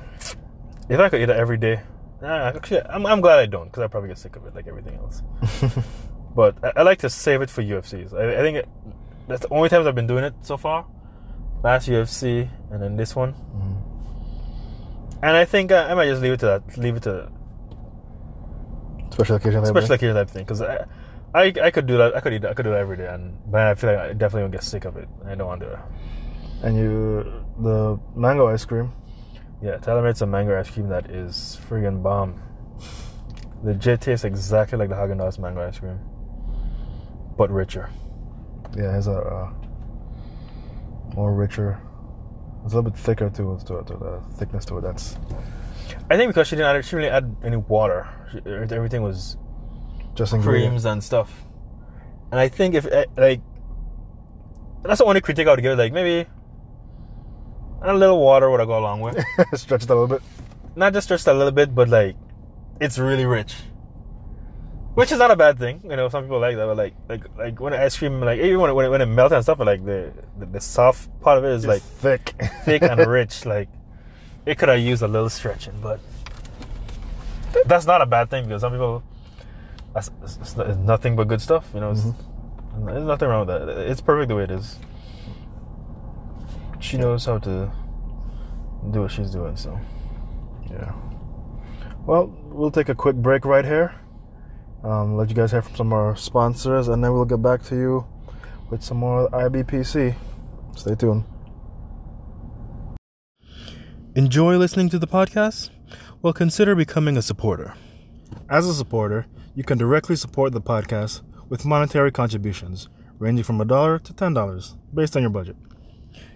If I could eat it every day, actually, I'm, I'm glad I don't, because I probably get sick of it, like everything else. but I, I like to save it for UFCs. I, I think it, that's the only times I've been doing it so far. Last UFC, and then this one.
Mm-hmm.
And I think uh, I might just leave it to that. Leave it to
Special occasion. type
special occasion type thing. Because I, I, could do that. I could eat. that- I could do that every day, and but I feel like I definitely would get sick of it. I don't want to do.
And you, the mango ice cream.
Yeah, Tyler made some mango ice cream that is friggin' bomb. The Legit tastes exactly like the Haagen Dazs mango ice cream, but richer.
Yeah, it has a uh, more richer. It's a little bit thicker too. To, to the thickness to it. That's
I think because she didn't add, she didn't add any water. She, everything was
just
creams and stuff. And I think if eh, like that's the only critique I would give. Like maybe a little water would have go along with.
Stretch it a little bit.
Not just just a little bit, but like it's really rich. Which is not a bad thing, you know. Some people like that, but like, like, like when ice cream, like even when it, when it, when it melts and stuff, like the, the the soft part of it is
It's
like
thick,
thick and rich. Like it could have used a little stretching, but that's not a bad thing because some people that's it's, it's it's nothing but good stuff. You know, it's, there's nothing wrong with that. It's perfect the way it is. She knows how to do what she's doing. So
Yeah. Well, we'll take a quick break right here. Um, let you guys hear from some of our sponsors, and then we'll get back to you with some more IBPC. Stay tuned.
enjoy listening to the podcast. Well, consider becoming a supporter.
As a supporter, you can directly support the podcast with monetary contributions ranging from a dollar to ten dollars, based on your budget.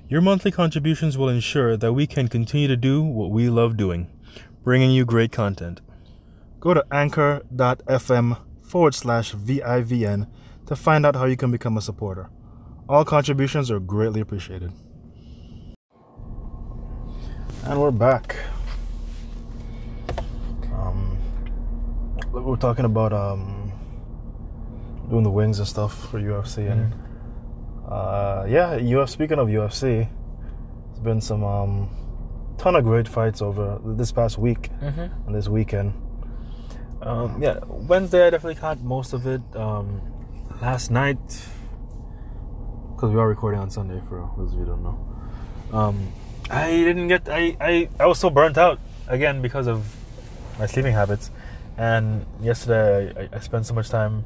Your monthly contributions will ensure that we can continue to do what we love doing, bringing you great content.
Go to anchor.fm forward slash VIVN to find out how you can become a supporter. All contributions are greatly appreciated. And we're back. Um, we we're talking about um, doing the wings and stuff for UFC, and uh, yeah, UFC. Speaking of UFC, there's been some um, ton of great fights over this past week
Mm-hmm.
and this weekend.
Um, yeah, Wednesday I definitely caught most of it. Um, last night, because we are recording on Sunday for those of you who don't know. Um, I didn't get. I, I I was so burnt out again because of my sleeping habits, and yesterday I, I, I spent so much time.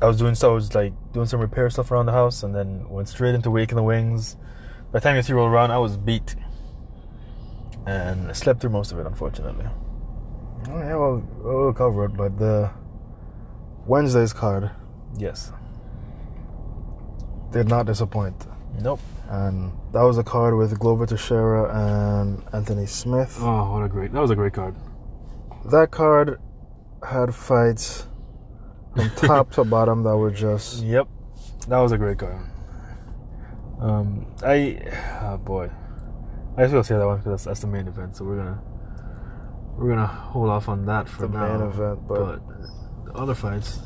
I was doing so. I was like doing some repair stuff around the house, and then went straight into Wake in the Wings. By the time you three roll around, I was beat, and I slept through most of it, unfortunately.
Oh, yeah, well, we'll cover it, but the Wednesday's card
Yes.
did not disappoint.
Nope.
And that was a card with Glover Teixeira and Anthony Smith.
Oh, what a great! That was a great card.
That card had fights from top to bottom that were just.
Yep, that was a great card. Um, I, oh boy, I just will say that one because that's, that's the main event. So we're gonna we're gonna hold off on that for
The
now.
main event, but-
the other fights,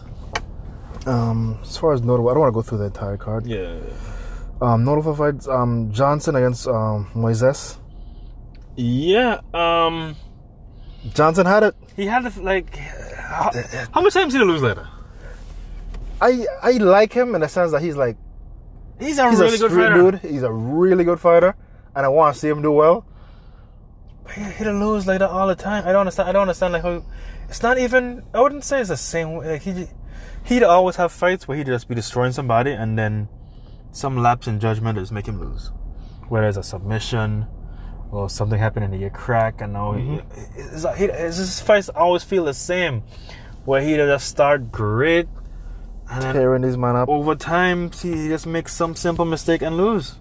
Um, as far as notable, I don't want to go through the entire card.
yeah,
Um, notable fights: um, Johnson against um, Moises.
yeah. Um,
Johnson had it.
he had to, like, how, how much time did he lose later?
I I like him in the sense that he's like
He's a
he's
really
a
good fighter.
dude. He's a really good fighter, and I want to see him do well.
But he hit a lose that all the time. I don't understand. I don't understand like how it's not even. I wouldn't say it's the same way. Like he, he'd always have fights where he'd just be destroying somebody, and then some lapse in judgment just make him lose. Whether it's a submission or something happened and he get cracked, and now mm-hmm. he, he, it's, his fights always feel the same. Where he'd just start great, and then
Tearing these man up.
over time he just makes some simple mistake and lose.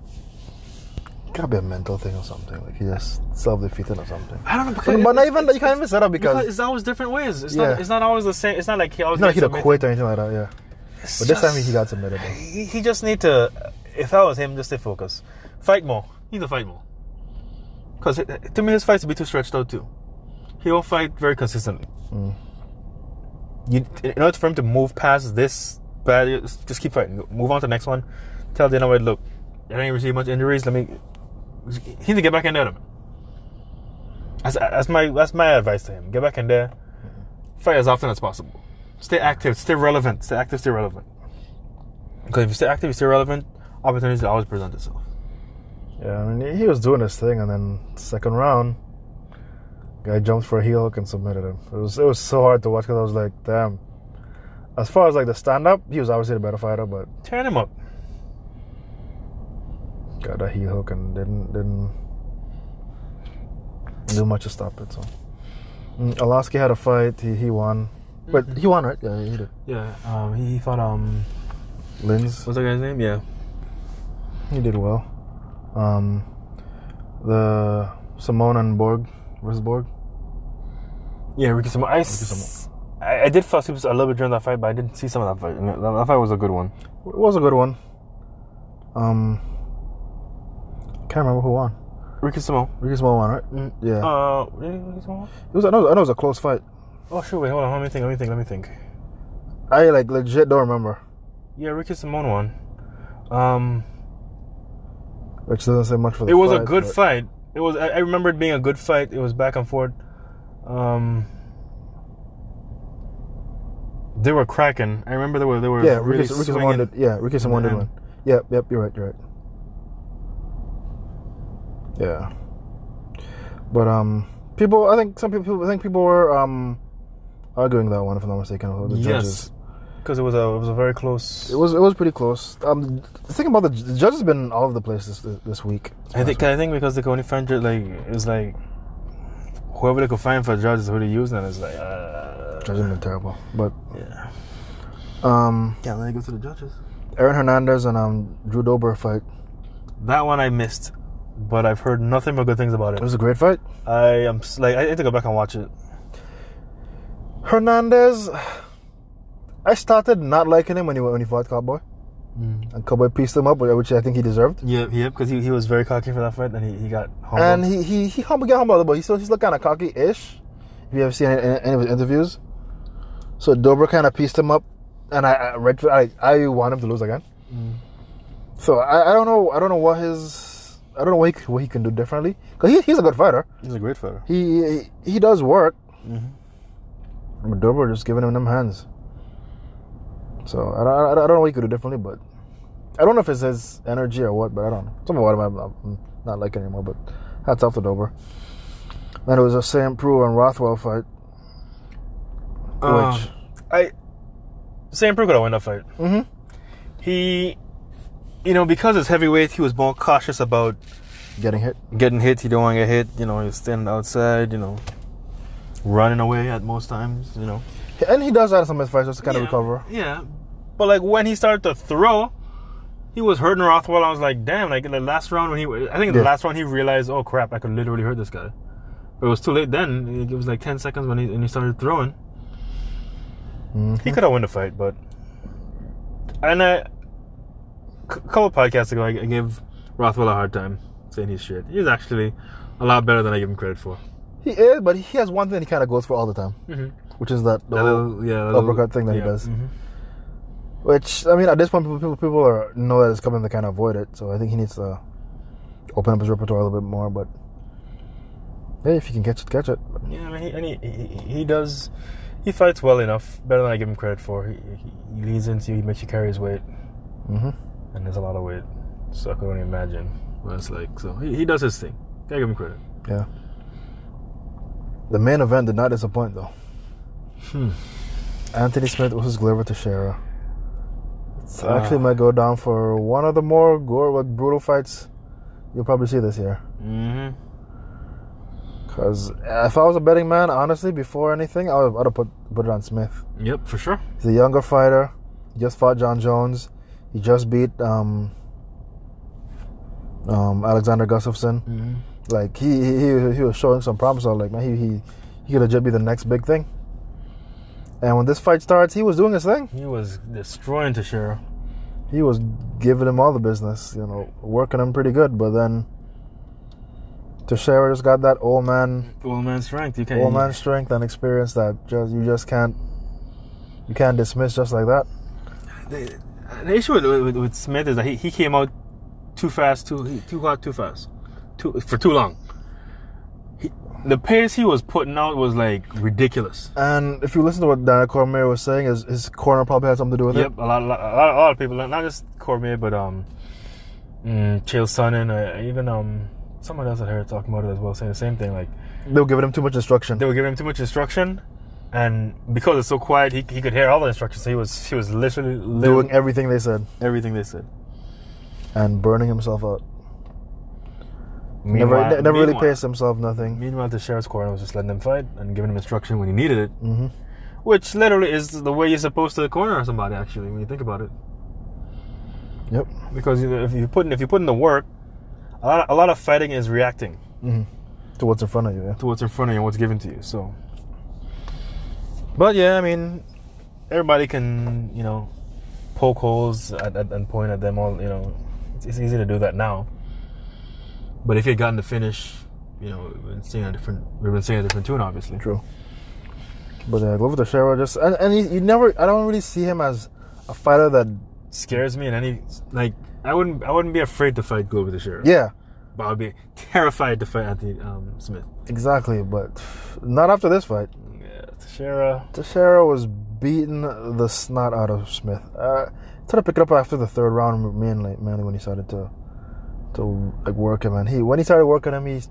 Gotta be a mental thing or something. Like he just self defeating or something.
I don't know.
But,
Because
but not even you can't even set up
because
because
it's always different ways. It's
Yeah.
not. It's not always the same. It's not like he always.
it's not like
gets
he'd
submitted.
quit or anything like that. Yeah.
It's
But this time he got submitted.
He, he just need to. If I was him, just stay focused. Fight more. He need to fight more. Because to me, his fights would be too stretched out too. He will fight very consistently.
Mm.
You, in order for him to move past this bad, just keep fighting. Move on to the next one. Tell Dana White, look, I didn't receive much injuries. Let me. He need to get back in there. That's, that's my that's my advice to him. Get back in there. Fight as often as possible. Stay active. Stay relevant. Stay active. Stay relevant. Because if you stay active, you stay relevant. Opportunities will always present itself.
Yeah, I mean he was doing his thing, and then second round, Guy jumped for a heel hook and submitted him. It was it was so hard to watch because I was like, damn. As far as like the stand up, he was obviously the better fighter, but
Turn him up.
got a heel hook and didn't didn't do much to stop it. So Mm, Arlovski had a fight. He he won, but he won right? Yeah, he did.
Yeah. Um. He, he fought. Um.
Lins,
What's that guy's name? Yeah.
he did well. Um, the Simone and Borg versus Borg.
Yeah. Ricky Simon. I, s- I, I did fall asleep a little bit during that fight, but I didn't see some of that fight. That, that fight was a good one.
It was a good one. Um, can't remember who won.
Ricky Simon.
Ricky Small won, right?
Mm.
Yeah,
Uh. Really? Ricky Simon?
it was. I know, I know it was a close fight.
Oh, sure. Wait. Hold on. Let me think. Let me think. Let me think.
I like legit don't remember,
Yeah. Ricky Simon won. Um.
Which doesn't say much for the.
It was a good
but-
fight. It was. I, I remember it being a good fight. It was back and forth. Um, they were cracking. I remember they were. They were.
Yeah,
really
Ricky, Ricky Simone
swinging.
did. Yeah, Ricky did win. Yep, yep. You're right. You're right. Yeah, but um, people. I think some people. I think people were um arguing that one, if I'm not mistaken. The
Yes,
judges.
Because it was a. It was a very close.
It was it was pretty close. Um, the thing about the, the judges have been all over the place this this week.
I think. I think because they could only find ju- like it's like whoever they could find for judges who they use, and it's like. Uh,
judges have been terrible. But
yeah.
um,
Yeah. Let me go to the judges.
Aaron Hernandez and um Drew Dober fight.
That one I missed, but I've heard nothing but good things about
It
it.
was a great fight.
I am like I need to go back and watch it.
Hernandez, I started not liking him when he when he fought Cowboy, and Cowboy pieced him up, which I think he deserved.
Yep, yep, because he, he was very cocky for that fight, and he, he got humbled.
And he he he humble got humble, but he still he's still kind of cocky-ish. If you ever seen any, any of his interviews, so Dober kind of pieced him up, and I I, read, I I want him to lose again.
Mm.
So I, I don't know I don't know what his I don't know what he, what he can do differently because he, he's a good fighter.
he's a great fighter.
He he, he does work,
Mhm.
but Dober just giving him them hands. So I, don't- I, don't- I don't know what you could do differently, but I don't know if it's his energy or what, but I don't know. Some of what I'm, I'm not liking anymore, but hats off to Dober. Then it was a Saint Preux and Rothwell fight,
Um,
which
I Saint Preux could have won that fight.
Mhm.
He, you know, because it's heavyweight, he was more cautious about
getting hit.
getting hit. He don't want to get hit. You know, he was standing outside. You know, running away at most times. You know,
And he does that some fights just to kind of recover.
Yeah, but like when he started to throw, he was hurting Rothwell. I was like, damn! Like in the last round when he, I think in the
Yeah.
last round he realized, oh crap, I could literally hurt this guy. But it was too late then. It was like ten seconds when he when he started throwing.
Mhm.
He could have won the fight, but and I, a couple podcasts ago, I, I gave Rothwell a hard time saying he's shit. He's actually a lot better than I give him credit for.
He is, but he has one thing he kind of goes for all the time,
Mm-hmm.
Which is that, whole-
little, yeah, that
uppercut thing that he does.
mhm.
Which I mean, at this point, people people, people are, know that it's coming. They kind of avoid it. So I think he needs to open up his repertoire a little bit more. But hey, if you can catch it, catch it.
Yeah, I mean, he, and he, he, he does. He fights well enough, better than I give him credit for. He, he, he leads into you, he makes you carry his weight,
hmm
and there's a lot of weight. So I could only imagine what it's like. So he, he does his thing. Gotta give him credit.
Yeah. The main event did not disappoint though.
Hmm.
Anthony Smith versus Glover Teixeira. It
Uh,
actually might go down for one of the more gore, like, brutal fights you'll probably see this year.
Mm-hmm.
Because if I was a betting man, honestly, before anything, I would, have put, put it on Smith.
Yep, for sure.
He's a younger fighter. He just fought Jon Jones. He just beat um, um, Alexander Gustafsson.
Mm-hmm.
Like he, he he he was showing some promise. I was like, man, he he he could legit be the next big thing. And when this fight starts, he was doing his thing.
He was destroying Teixeira.
He was giving him all the business, you know, working him pretty good. But then Teixeira just got that old man,
Old man strength. You can't.
old man strength and experience that just you just can't you can't dismiss just like that.
The, the issue with, with, with Smith is that he, he came out too fast, too too hot, too fast, too for too long. He, the pace he was putting out was like ridiculous.
And if you listen to what Daniel Cormier was saying, his, his corner probably had something to do with it.
Yep, a lot, a lot, a lot, of people, not just Cormier, but um, mm, Chael Sonnen, uh, even um, someone else had heard talking about it as well, saying the same thing. Like
They were giving him too much instruction.
they were giving him too much instruction, and because it's so quiet, he, he could hear all the instructions. So he was he was literally
doing
doing
everything they said
everything they said.
and burning himself out. Never,
Meanwhile-
ne- never really paced himself. Nothing.
Meanwhile, the sheriff's corner was just letting them fight and giving him instruction when he needed it,
hmm
which literally is the way you're supposed to corner somebody. Actually, when you think about it,
Yep.
because if you put in, if you put in the work, a lot of, a lot of fighting is reacting
hmm To what's in front of you. Yeah.
to what's in front of you and what's given to you. So, but yeah, I mean, everybody can you know poke holes at, at, and point at them all. You know, it's, it's easy to do that now. But if he had gotten the finish, you know, we've been seeing a different. We've been seeing a different tune, obviously.
True. But uh, Glover Teixeira just and, and he, you never. I don't really see him as a fighter that.
Scares me in any like. I wouldn't. I wouldn't be afraid to fight Glover Teixeira.
Yeah.
but I'd be terrified to fight Anthony um, Smith.
Exactly. But not after this fight.
Yeah, Teixeira.
Teixeira was beating the snot out of Smith. Uh, tried to pick it up after the third round, mainly, mainly when he started to to like work him, and he when he started working him, he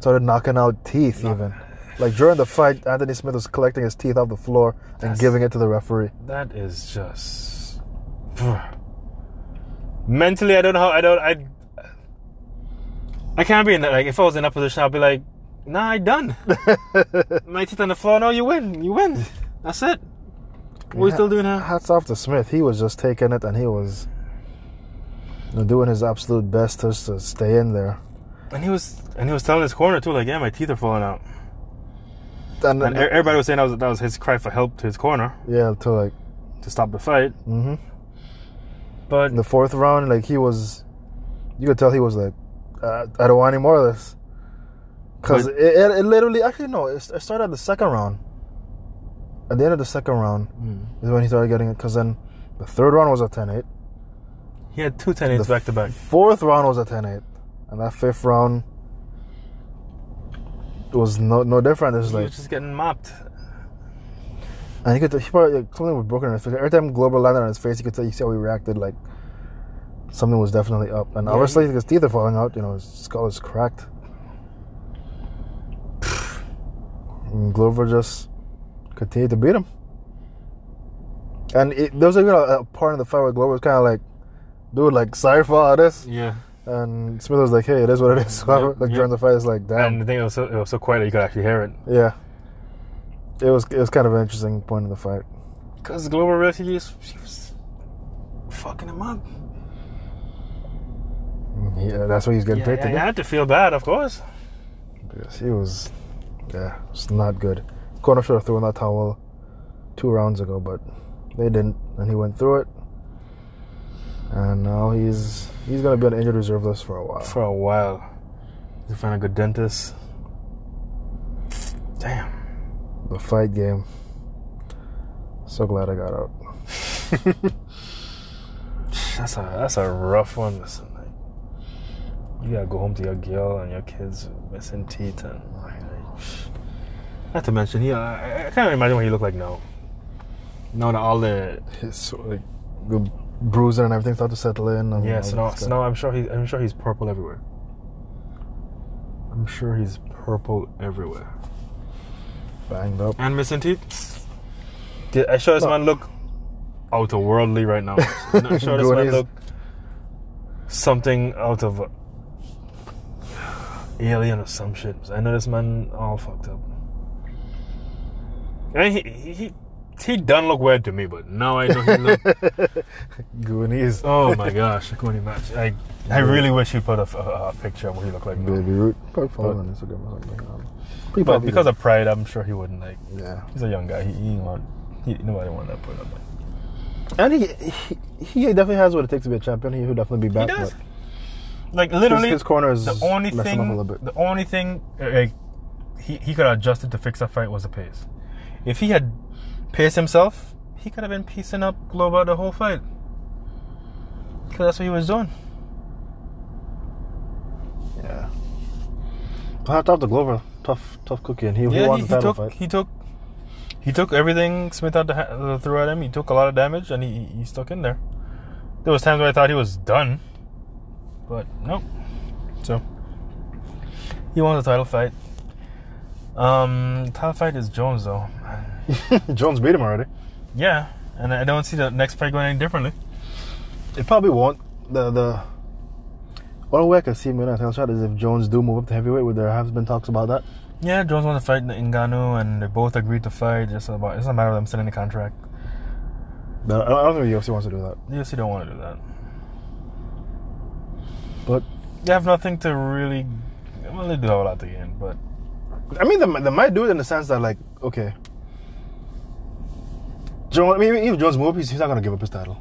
started knocking out teeth. Even like during the fight, Anthony Smith was collecting his teeth off the floor and
That's-
giving it to the referee.
That is just mentally. I don't know how. I don't. I. I can't be in that. Like, if I was in that position, I'd be like, "Nah, I done. My teeth on the floor. No, you win. You win. That's it. What we still doing now?"
Hats off to Smith. He was just taking it, and he was doing his absolute best just to stay in there.
And he was, and he was telling his corner too, like, "Yeah, my teeth are falling out."
And,
And everybody was saying that was that was his cry for help to his corner
yeah, to like
to stop the fight.
hmm
But
in the fourth round, like he was, you could tell he was like, uh, I don't want any more of this. Because it, it, it literally, actually, no, it, it started at the second round. At the end of the second round is when he started getting it. Because then the third round was a 10 8.
He had two 10 8s back to back.
Fourth round was a 10 8. And that fifth round was no no different. It's
He
like,
was just getting mopped.
and he could tell, he probably, like, something was broken in his face. Every time Glover landed on his face, you could tell, you see how he reacted. Like, something was definitely up. And
Yeah,
obviously,
he-
his teeth are falling out. You know, his skull is cracked. And Glover just continued to beat him. And it, there was even a, a part in the fight where Glover was kind of like, dude, like, sorry for all this.
Yeah.
And Smith was like, hey, it is what it is.
Yeah,
like,
yeah.
during the fight, it's like, damn.
And the thing it was so, it was so quiet that you could actually hear it.
yeah. It was, it was kind of an interesting point in the fight.
Because Glover Refugees, she was fucking him up.
Yeah, that's what he's getting
Yeah,
paid
yeah,
to do.
had to feel bad, of course.
Because he was, yeah, it's not good. Corner should have thrown that towel two rounds ago, but they didn't, and he went through it. And now he's he's gonna be on injured reserve list for a while.
For a while. You find a good dentist. Damn.
The fight game. So glad I got out.
That's a that's a rough one. Listen, like, you gotta go home to your girl and your kids missing teeth and like, not to mention he. I, I can't imagine what he looked like now. Now that all the
His like the bruising and everything started to settle in. And
yeah, so now, so now I'm sure he's I'm sure he's purple everywhere. I'm sure he's purple everywhere.
banged up.
And missing teeth. Did I sure this
No.
man look outer worldly right now? I'm sure this man look something out of alien or some shit. I know this man all fucked up. I mean, he he he, he done look weird to me, but now I know he look.
Goonies.
oh my gosh, I couldn't imagine. I I really wish he put a, a, a picture of what he looked like.
Baby Ruth. Probably follow on Instagram or something. Um,
But because of pride, I'm sure he wouldn't like.
yeah.
He's a young guy. He, he want. He, nobody wanted that put up. Like.
And he, he he definitely has what it takes to be a champion. He would definitely be back.
He
does.
Like
his,
literally,
his corner is
the only
messing up a little
thing,
bit.
the only thing, uh, like he he could have adjusted to fix that fight was the pace. If he had paced himself, he could have been piecing up Glover the whole fight. Because that's what he was doing.
Yeah. Hats off to Glover. Tough, tough cookie, and he, he won
he,
the
he
title
took
fight.
he took he took everything Smith had to ha- uh, throw at him. He took a lot of damage, and he he- he stuck in there. There was times where I thought he was done, but nope. So He won the title fight. Um, title fight is Jones though.
Jones beat him already.
Yeah, and I don't see the next fight going any differently.
It probably won't. The the only way I can see him win a title shot is if Jones do move up to heavyweight. Where there has been talks about that.
Yeah, Jones wants to fight the Ngannou, and they both agreed to fight. Just about it's not a matter of them signing the contract.
But I don't think the UFC wants to do that.
The UFC don't want to do that.
But
They have nothing to really. Well, they do have a lot to gain, but
I mean, they, they might do it in the sense that, like, okay, Jones. I mean, even if Jones move up, he's, he's not gonna give up his title.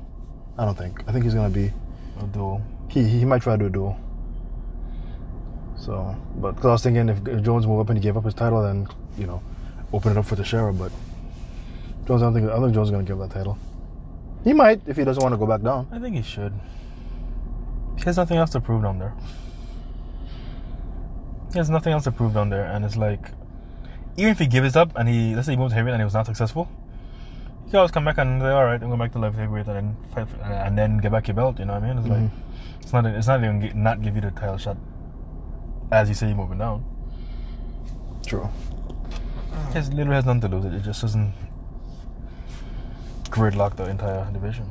I don't think. I think he's gonna be.
a duel.
He he might try to do a duel. So, but because I was thinking if, if Jones move up and he gave up his title, then you know, open it up for Teixeira. But Jones, I don't think I don't think Jones is gonna give that title. He might if he doesn't want to go back down.
I think he should. He has nothing else to prove down there. He has nothing else to prove down there, and it's like, even if he gives up and he, let's say he moves heavyweight and he was not successful, can always come back and say, all right, I'm going back to light heavyweight and then fight, for, and then get back your belt. You know what I mean? It's
Mhm.
like, it's not, it's not even gi- not give you the title shot, as you say you're moving down.
True.
Has, literally has nothing to lose. It just doesn't gridlock the entire division.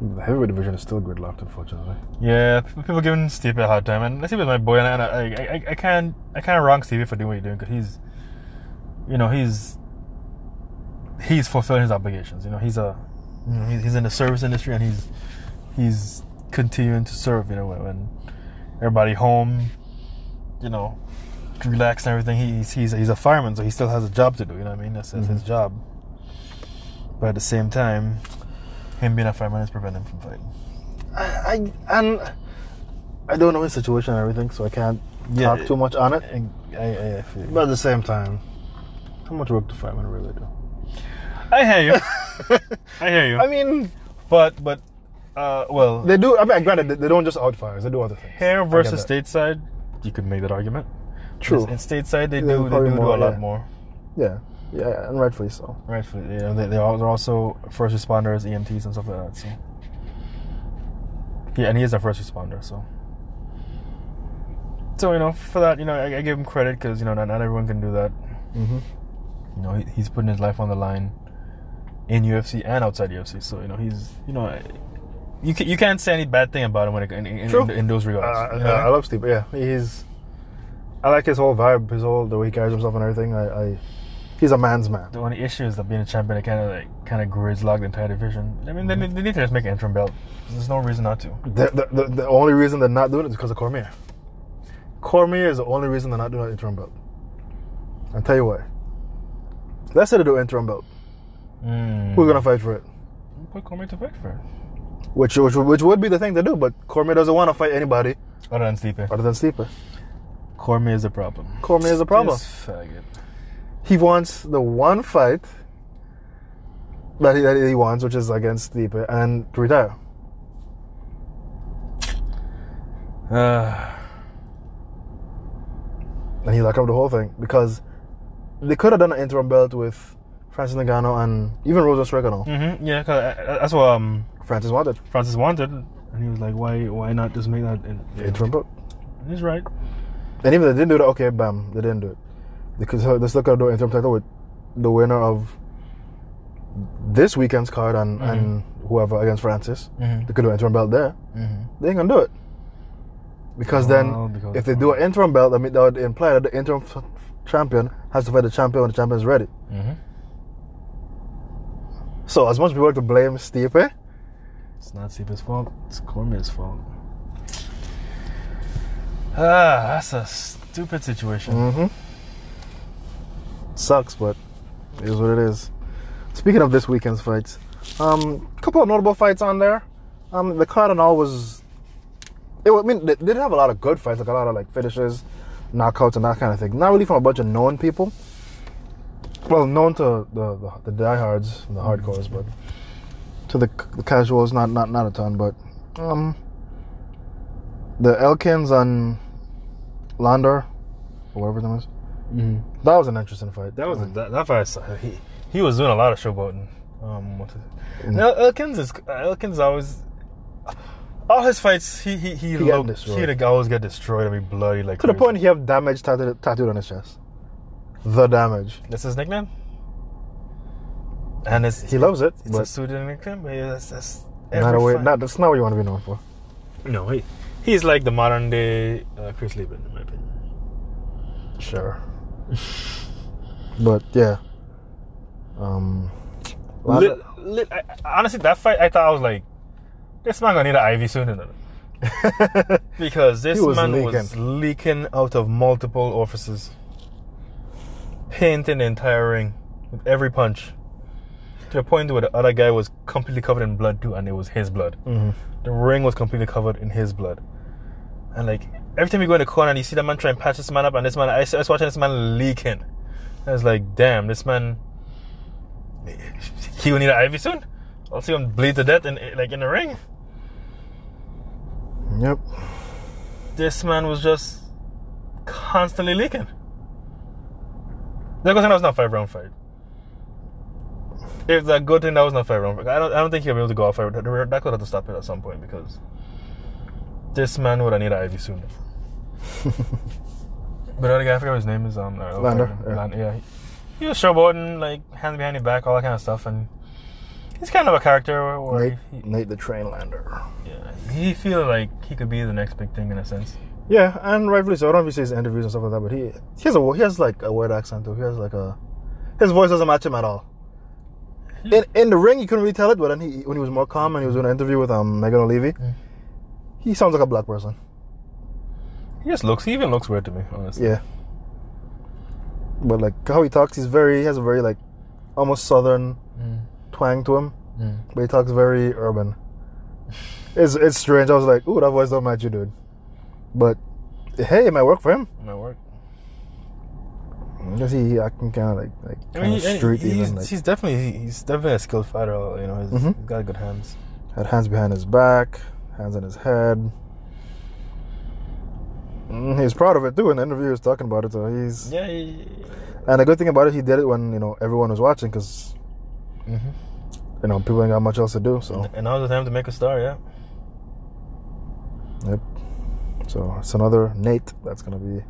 The heavyweight division is still gridlocked, unfortunately.
Yeah, people giving Steve a hard time, and let's see with my boy, and I, I, I, I can't, I can't wrong Stevie for doing what he's doing because he's, you know, he's, he's fulfilling his obligations. You know, he's a, you know, he's, in the service industry and he's, he's continuing to serve. You know, when, everybody home, you know, relax and everything. He's, he's, he's a fireman, so he still has a job to do. You know what I mean? That's, that's his
mm-hmm.
job. But at the same time, him being a fireman is preventing him from fighting.
I, I and I don't know his situation and everything, so I can't
Yeah,
talk too much on it.
I, I, I feel.
But at the same time, how much work do firemen really do?
I hear you. I hear you.
I mean,
but but uh, well,
they do. I mean, granted, they- they don't just out fires; they do other things.
hair versus stateside, you could make that argument.
True.
In stateside, they
Yeah,
do they do, do
more,
a lot more.
Yeah, yeah, yeah, and rightfully so.
Rightfully, know, they, they're they're also first responders, EMTs, and stuff like that. So. Yeah, and he is a first responder, so. So you know, for that, you know, I, I give him credit because you know not, not everyone can do that.
Mm-hmm.
You know, he, he's putting his life on the line in UFC and outside UFC. So you know, he's you know, you can, you can't say any bad thing about him when it, in, in, in, in those regards.
Uh,
you know?
I love Steve. Yeah, he's. I like his whole vibe, his whole the way he carries himself and everything. I, I he's a man's man.
The only issue is that being a champion, it kind of like kind of gridlocked the entire division. I mean, they, need- they need to just make an interim belt. There's no reason not to.
The, the, the, the only reason they're not doing it is because of Cormier. Cormier is the only reason they're not doing an interim belt. I'll tell you why. Let's say they do an interim belt.
Mm.
Who's gonna fight for it?
put Cormier to fight for it?
Which, which which would be the thing to do, but Cormier doesn't want to fight anybody
Other than Stipe.
other than Stipe.
Cormier is a problem.
Cormier is a problem.
This faggot.
He wants the one fight that he, that he wants, which is against Stipe, and to retire.
Uh,
And he locked up the whole thing because they could have done an interim belt with Francis Ngannou and even Rosa Strigano.
hmm yeah, 'cause, uh, that's what um,
Francis wanted
Francis wanted, and he was like, "Why, why not just make that?" In,
the interim belt.
And He's right.
And even if they didn't do it, okay, bam, they didn't do it. Because uh, still could have done interim title with the winner of this weekend's card and, and whoever against Francis.
Mm-hmm.
They could do an interim belt there.
Mm-hmm.
They ain't gonna do it. Because then,
because
if they do an interim belt, I mean, that would imply that the interim f- champion has to fight the champion when the champion is ready.
Mm-hmm.
So, as much people like to blame Stipe,
It's not Stipe's fault. It's Cormier's fault. Ah, that's a stupid situation.
Mm-hmm. Sucks, but it is what it is. Speaking of this weekend's fights, um, a couple of notable fights on there. Um, the card and all was. It, I mean, they they did have a lot of good fights, like a lot of like finishes, knockouts, and that kind of thing. Not really from a bunch of known people. Well, known to the the, the diehards, the hardcores, but to the, the casuals, not not not a ton. But um, the Elkins and Landwehr, or whatever name is.
Mm-hmm.
That was an interesting fight.
That was that, that fight. He he was doing a lot of showboating. Um, what is it?
Mm.
El- Elkins is Elkins always. All his fights, he he he,
He
he'd always get destroyed. I mean, bloody like
To the point he have damage tattooed, tattooed on his chest. The damage.
That's his nickname. And it's
He loves it,
it's a
but
pseudo nickname. But that's, that's
not a way,
fight.
not, that's not what you want to be known for.
no, he, he's like the modern day uh, Chris Leben, in my opinion.
Sure. but yeah. Um.
Lit, lit, I, honestly, that fight, I thought I was like, this man gonna need an IV soon, innit? because this
was
man
leaking.
was leaking out of multiple orifices, painting the entire ring with every punch, to the point where the other guy was completely covered in blood too, and it was his blood.
Mhm.
The ring was completely covered in his blood, and like every time you go in the corner and you see that man try and patch this man up, and this man, I was I was watching this man leaking. I was like, damn, this man, he will need an IV soon. I'll see him bleed to death in like in the ring.
Yep.
This man was just constantly leaking. That was that was not a five round fight. If that good thing that was not a five round fight. I don't I don't think he'll be able to go off five. That that could have to stop it at some point because this man would have need an IV soon. but the other guy, I forget what his name is. Um,
Landwehr, yeah.
Landwehr, yeah. He, he was showboating, like hands behind his back, all that kind of stuff, and he's kind of a character
Nate,
he,
Nate the Train Landwehr.
yeah, he feels like he could be the next big thing in a sense.
Yeah, and rightfully so. I don't know if he says interviews and stuff like that, but he he has a he has like a weird accent too. He has like a his voice doesn't match him at all. In in the ring, you couldn't really tell it, but then he when he was more calm and he was doing an interview with um Megan Olivi,
Mm.
he sounds like a black person.
He just looks. He even looks weird to me, honestly.
Yeah. But like how he talks, he's very he has a very like almost southern
Mm.
twang to him,
Mm.
but he talks very urban. It's it's strange. I was like, ooh, that voice don't match you, dude. But hey, it might work for him.
Might work.
Because he, he acting kind of like like
I
kind
mean,
of
he-
street
he's,
even. Like
he's definitely he's definitely a skilled fighter. You know, he's,
Mhm.
he's got good hands.
had hands behind his back, hands on his head. Mm, He's proud of it too. In the interview, he was talking about it. So he's
Yeah. He,
and the good thing about it, he did it when you know everyone was watching because
Mhm.
you know people ain't got much else to do. So
And now's the time to make a star. Yeah.
yep. So it's another Nate that's gonna be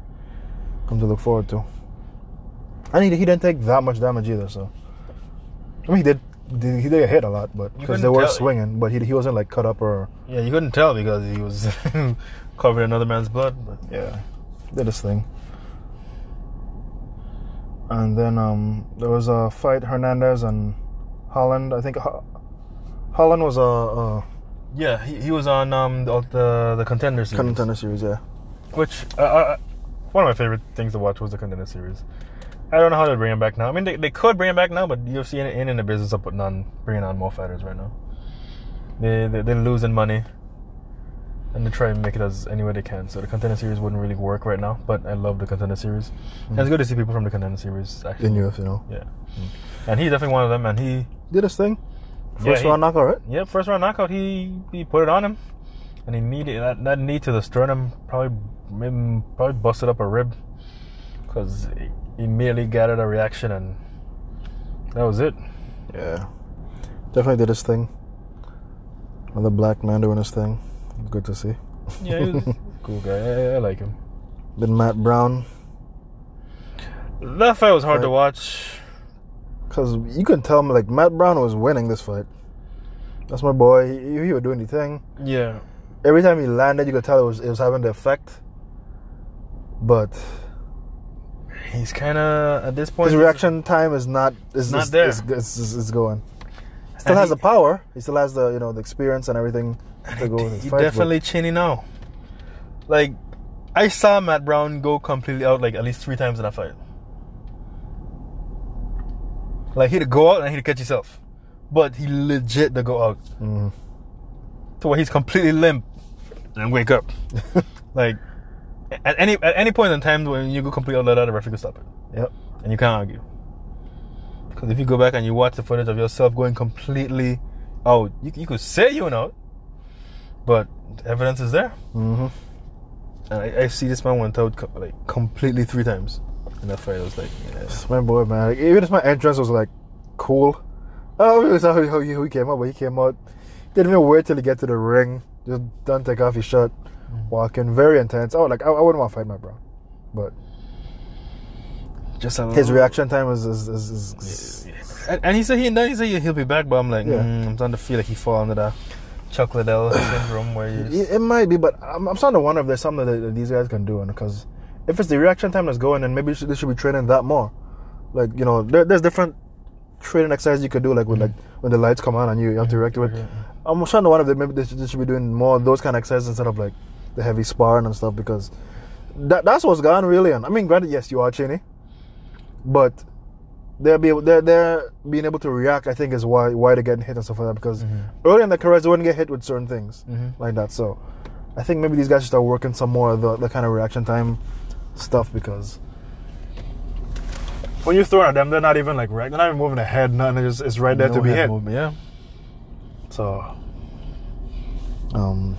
come to look forward to. And he, he didn't take that much damage either. So I mean, he did. He he did get hit a lot, but because they were
tell-
swinging, but he he wasn't like cut up or
Yeah, you couldn't tell because he was covered in another man's blood. But
yeah, did his thing. And then um, there was a fight Hernandez and Holland. I think Ho- Holland was a, a
yeah, he, he was on um the the, the contender series,
contender series. Yeah,
which uh, uh, one of my favorite things to watch was the contender series. I don't know how to bring him back now. I mean, they, they could bring him back now, but UFC ain't, ain't in the business of putting on bringing on more fighters right now. They, they they're losing money, and they try and make it as any way they can. So the contender series wouldn't really work right now. But I love the contender series. And it's good to see people from the contender series actually.
in UFC, you know,
Yeah, and he's definitely one of them. And he,
did his thing.
Yeah,
First
he-
round knockout, right?
yeah, first round knockout. He he put it on him, and he needed that, that knee to the sternum probably made him, probably busted up a rib because he immediately got gathered a reaction, and that was it.
Yeah, definitely did his thing. Another black man doing his thing. Good to see.
Yeah, he was a cool guy. I, I like him.
Then Matt Brown,
That fight was hard to watch.
Because you can tell me like Matt Brown was winning this fight. That's my boy. He, he was doing the thing.
Yeah,
every time he landed, you could tell it was it was having the effect. But
he's kind of at this point.
his reaction time is not is
Not
is-
there.
Is, is, going. Still
And
has
he-
the power. He still has the you know the experience and everything to go with his
He
fights, but-
definitely chinny now. Like, I saw Matt Brown go completely out like at least three times in that fight. Like he'd go out and he'd catch himself, but he legit to go out
Mhm.
to where he's completely limp and wake up. like at any at any point in time when you go completely out like that, the referee can stop it,
Yep.
and you can't argue. Because if you go back and you watch the footage of yourself going completely out, you, you could say you know, but evidence is there.
hmm
And I, I see this man went out like completely three times in that fight. I was like, yeah.
It's my boy, man. Like, even if my entrance was like cool. Oh, it was how, how, he, how he came out, but he came out. Didn't even wait till he get to the ring. Just done take off his shirt, walk in, very intense. Oh, like I, I wouldn't want to fight my bro, but
Just a
his reaction time is is, is, is,
And, and he said he, and then he said he'll be back, but I'm like,
Yeah.
mm, I'm starting to feel like he fall under that chocolate L syndrome where you.
It, it might be, but I'm, I'm starting to wonder if there's something that, that these guys can do, and because if it's the reaction time that's going, then maybe they should, they should be training that more. Like you know, there, there's different training exercises you could do, like with like when the lights come on and you, you have to react to it. I'm to wonder if they, maybe they should, they should be doing more of those kind of exercises instead of like the heavy sparring and stuff because that that's what's gone really. And I mean, granted, yes, you are Cheney, but they're be they're they're being able to react. I think is why why they're getting hit and stuff like that because early in their careers they wouldn't get hit with certain things
Mhm.
like that. So I think maybe these guys should start working some more of the, the kind of reaction time stuff because when you throw at them, they're not even like right, they're not even moving their head, nothing. It's, it's right there
No
to be hit.
movement, Yeah.
So, um,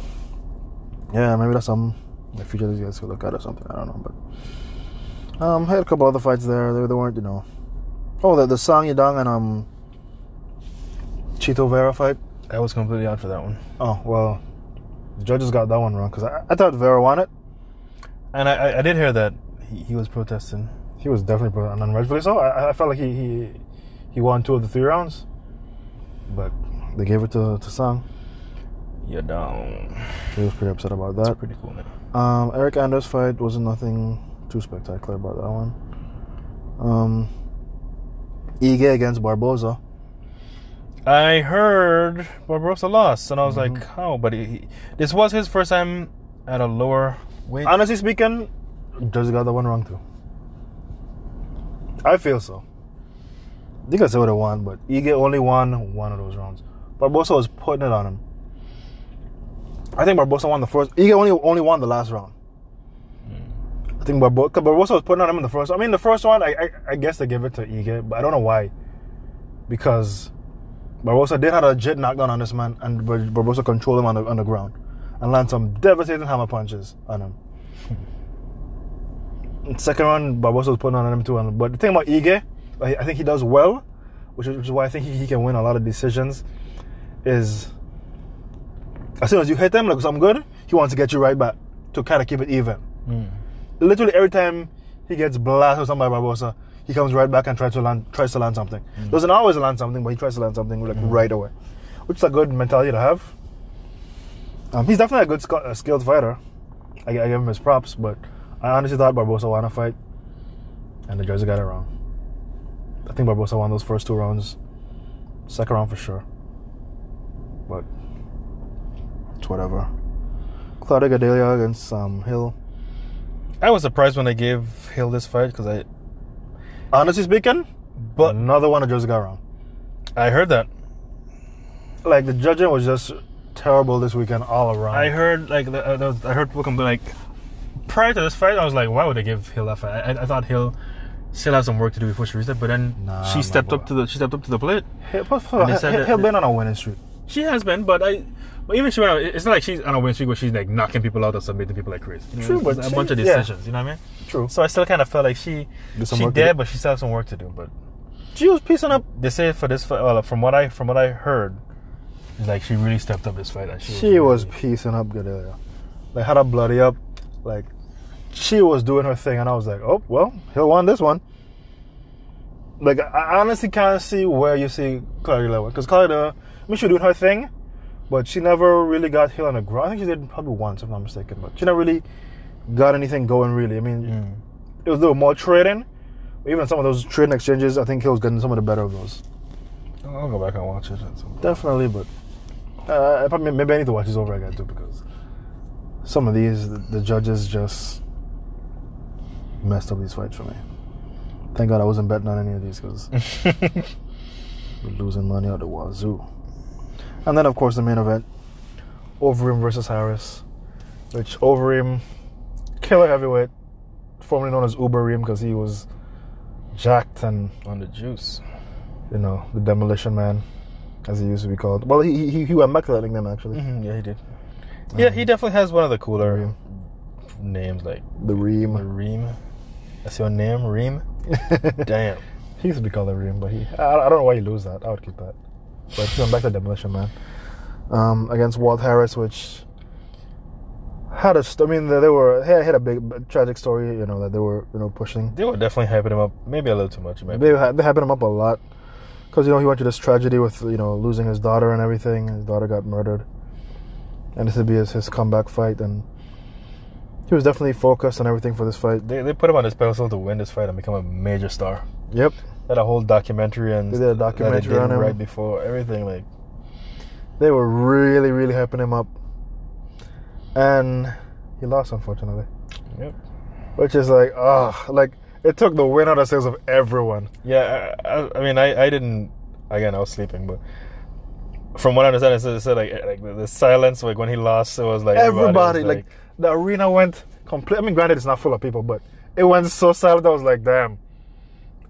yeah, maybe that's some the future these guys could look at or something. I don't know, but um, had a couple other fights there. They, they weren't, you know. Oh, the the Song Yadong and um, Chito Vera fight.
I was completely out for that one.
Oh well, the judges got that one wrong because I, I thought Vera won it.
And I, I, did hear that he, he was protesting.
He was definitely pro, and rightfully so. I, I felt like he, he he won two of the three rounds, but they gave it to to Song.
Yeah, down.
He was pretty upset about that.
That's pretty cool, man.
Um, Eryk Anders fight wasn't nothing too spectacular about that one. Um, Ige against Barboza.
I heard Barboza lost, and I was
Mm-hmm.
like, how? But he, he- this was his first time at a lower weight.
Honestly speaking, Judge got that one wrong too. I feel so. They could say what they want, but Ige only won one of those rounds. Barboza was putting it on him. I think Barboza won the first. Ige only only won the last round. I think Barboza, Barboza was putting on him in the first. I mean, the first one, I, I I guess they give it to Ige, but I don't know why. Because Barboza did have a legit knockdown on this man, and Bar- Barboza controlled him on the on the ground and land some devastating hammer punches on him. Second round, Barboza was putting on him too. And, but the thing about Ige, I, think he does well, which is, which is why I think he, he can win a lot of decisions. Is as soon as you hit him like something good, he wants to get you right back to kind of keep it even.
Mm.
Literally every time he gets blasted or something by Barboza, he comes right back and tries to land tries to land something. Doesn't always land something, but he tries to land something like right away, which is a good mentality to have. Um, he's definitely a good sk- uh, skilled fighter. I, I give him his props, but I honestly thought Barboza won a fight, and the judges got it wrong. I think Barboza won those first two rounds. Second round for sure, but it's whatever. Claudia Gadelha against um, Hill.
I was surprised when they gave Hill this fight because I,
Honestly speaking,
but
another one the judges got wrong.
I heard that.
Like the judging was just terrible this weekend all around.
I heard like the, uh, I heard people complain like prior to this fight. I was like, why would they give Hill that fight? I, I thought Hill still has some work to do before she reached it, but then
Nah,
she stepped up to the she stepped up to the plate.
Hill,
they
Hill been on a winning streak.
She has been, but I. But even she went out, it's not like she's on a win streak where she's like knocking people out or submitting people like crazy. You know,
True, but
a
she-
bunch of
yeah.
decisions. You know what I mean?
True.
So I still kind of felt like she she did, but she still has some work to do. But
She was piecing up.
they say for this well, from what I from what I heard, like she really stepped up this fight. And she,
She was
really-
piecing up Gadelha. Like had her bloody up. Like she was doing her thing, and I was like, oh well, he'll won this one. Like I honestly can't see where you see Claudia Lewa because Claudia, I mean, she was doing her thing, but she never really got Hill on the ground. I think she did probably once, if I'm not mistaken, but she never really got anything going. Really, I mean,
Mm.
it was a little more trading. Even some of those trading exchanges, I think Hill was getting some of the better of those.
I'll go back and watch it. at some point.
Definitely, but uh, I maybe I need to watch this over again too because some of these the, the judges just messed up these fights for me. Thank God I wasn't betting on any of these because we're losing money out the wazoo. And then of course the main event, Overeem versus Harris, which Overeem, killer heavyweight, formerly known as Ubereem because he was jacked and
on the juice.
you know the demolition man, as he used to be called. Well, he he, he went back to that nickname actually.
hmm yeah, he did. Yeah, he definitely has one of the cooler
Reem.
names, like
The Reem.
The Reem. That's your name, Reem. Damn.
He used to be called the Reem, but he I, I don't know why he lose that. I would keep that. But he went back to demolition man. Um, against Walt Harris, which had a. st- I mean, they, they were. They had a big tragic story. You know that they were you know pushing.
They were definitely hyping him up, maybe a little too much. Maybe.
They they hyping him up a lot because you know he went through this tragedy with you know losing his daughter and everything. His daughter got murdered, and this would be his, his comeback fight, and he was definitely focused on everything for this fight.
They, they put him on this pedestal to win this fight and become a major star.
Yep.
Had a whole documentary and
They did a documentary
did
on him.
right before everything. Like
They were really really hyping him up, and he lost unfortunately.
Yep.
Which is like, ah, like it took the win out of sales of everyone.
Yeah, I, I, mean, I, I didn't. Again, I was sleeping, but from what I understand, it said, it said like eh, like the, the silence, like when he lost, it was like
Everybody,
was
like, the arena went complete. I mean, granted, it's not full of people, but it went so silent. I was like, damn.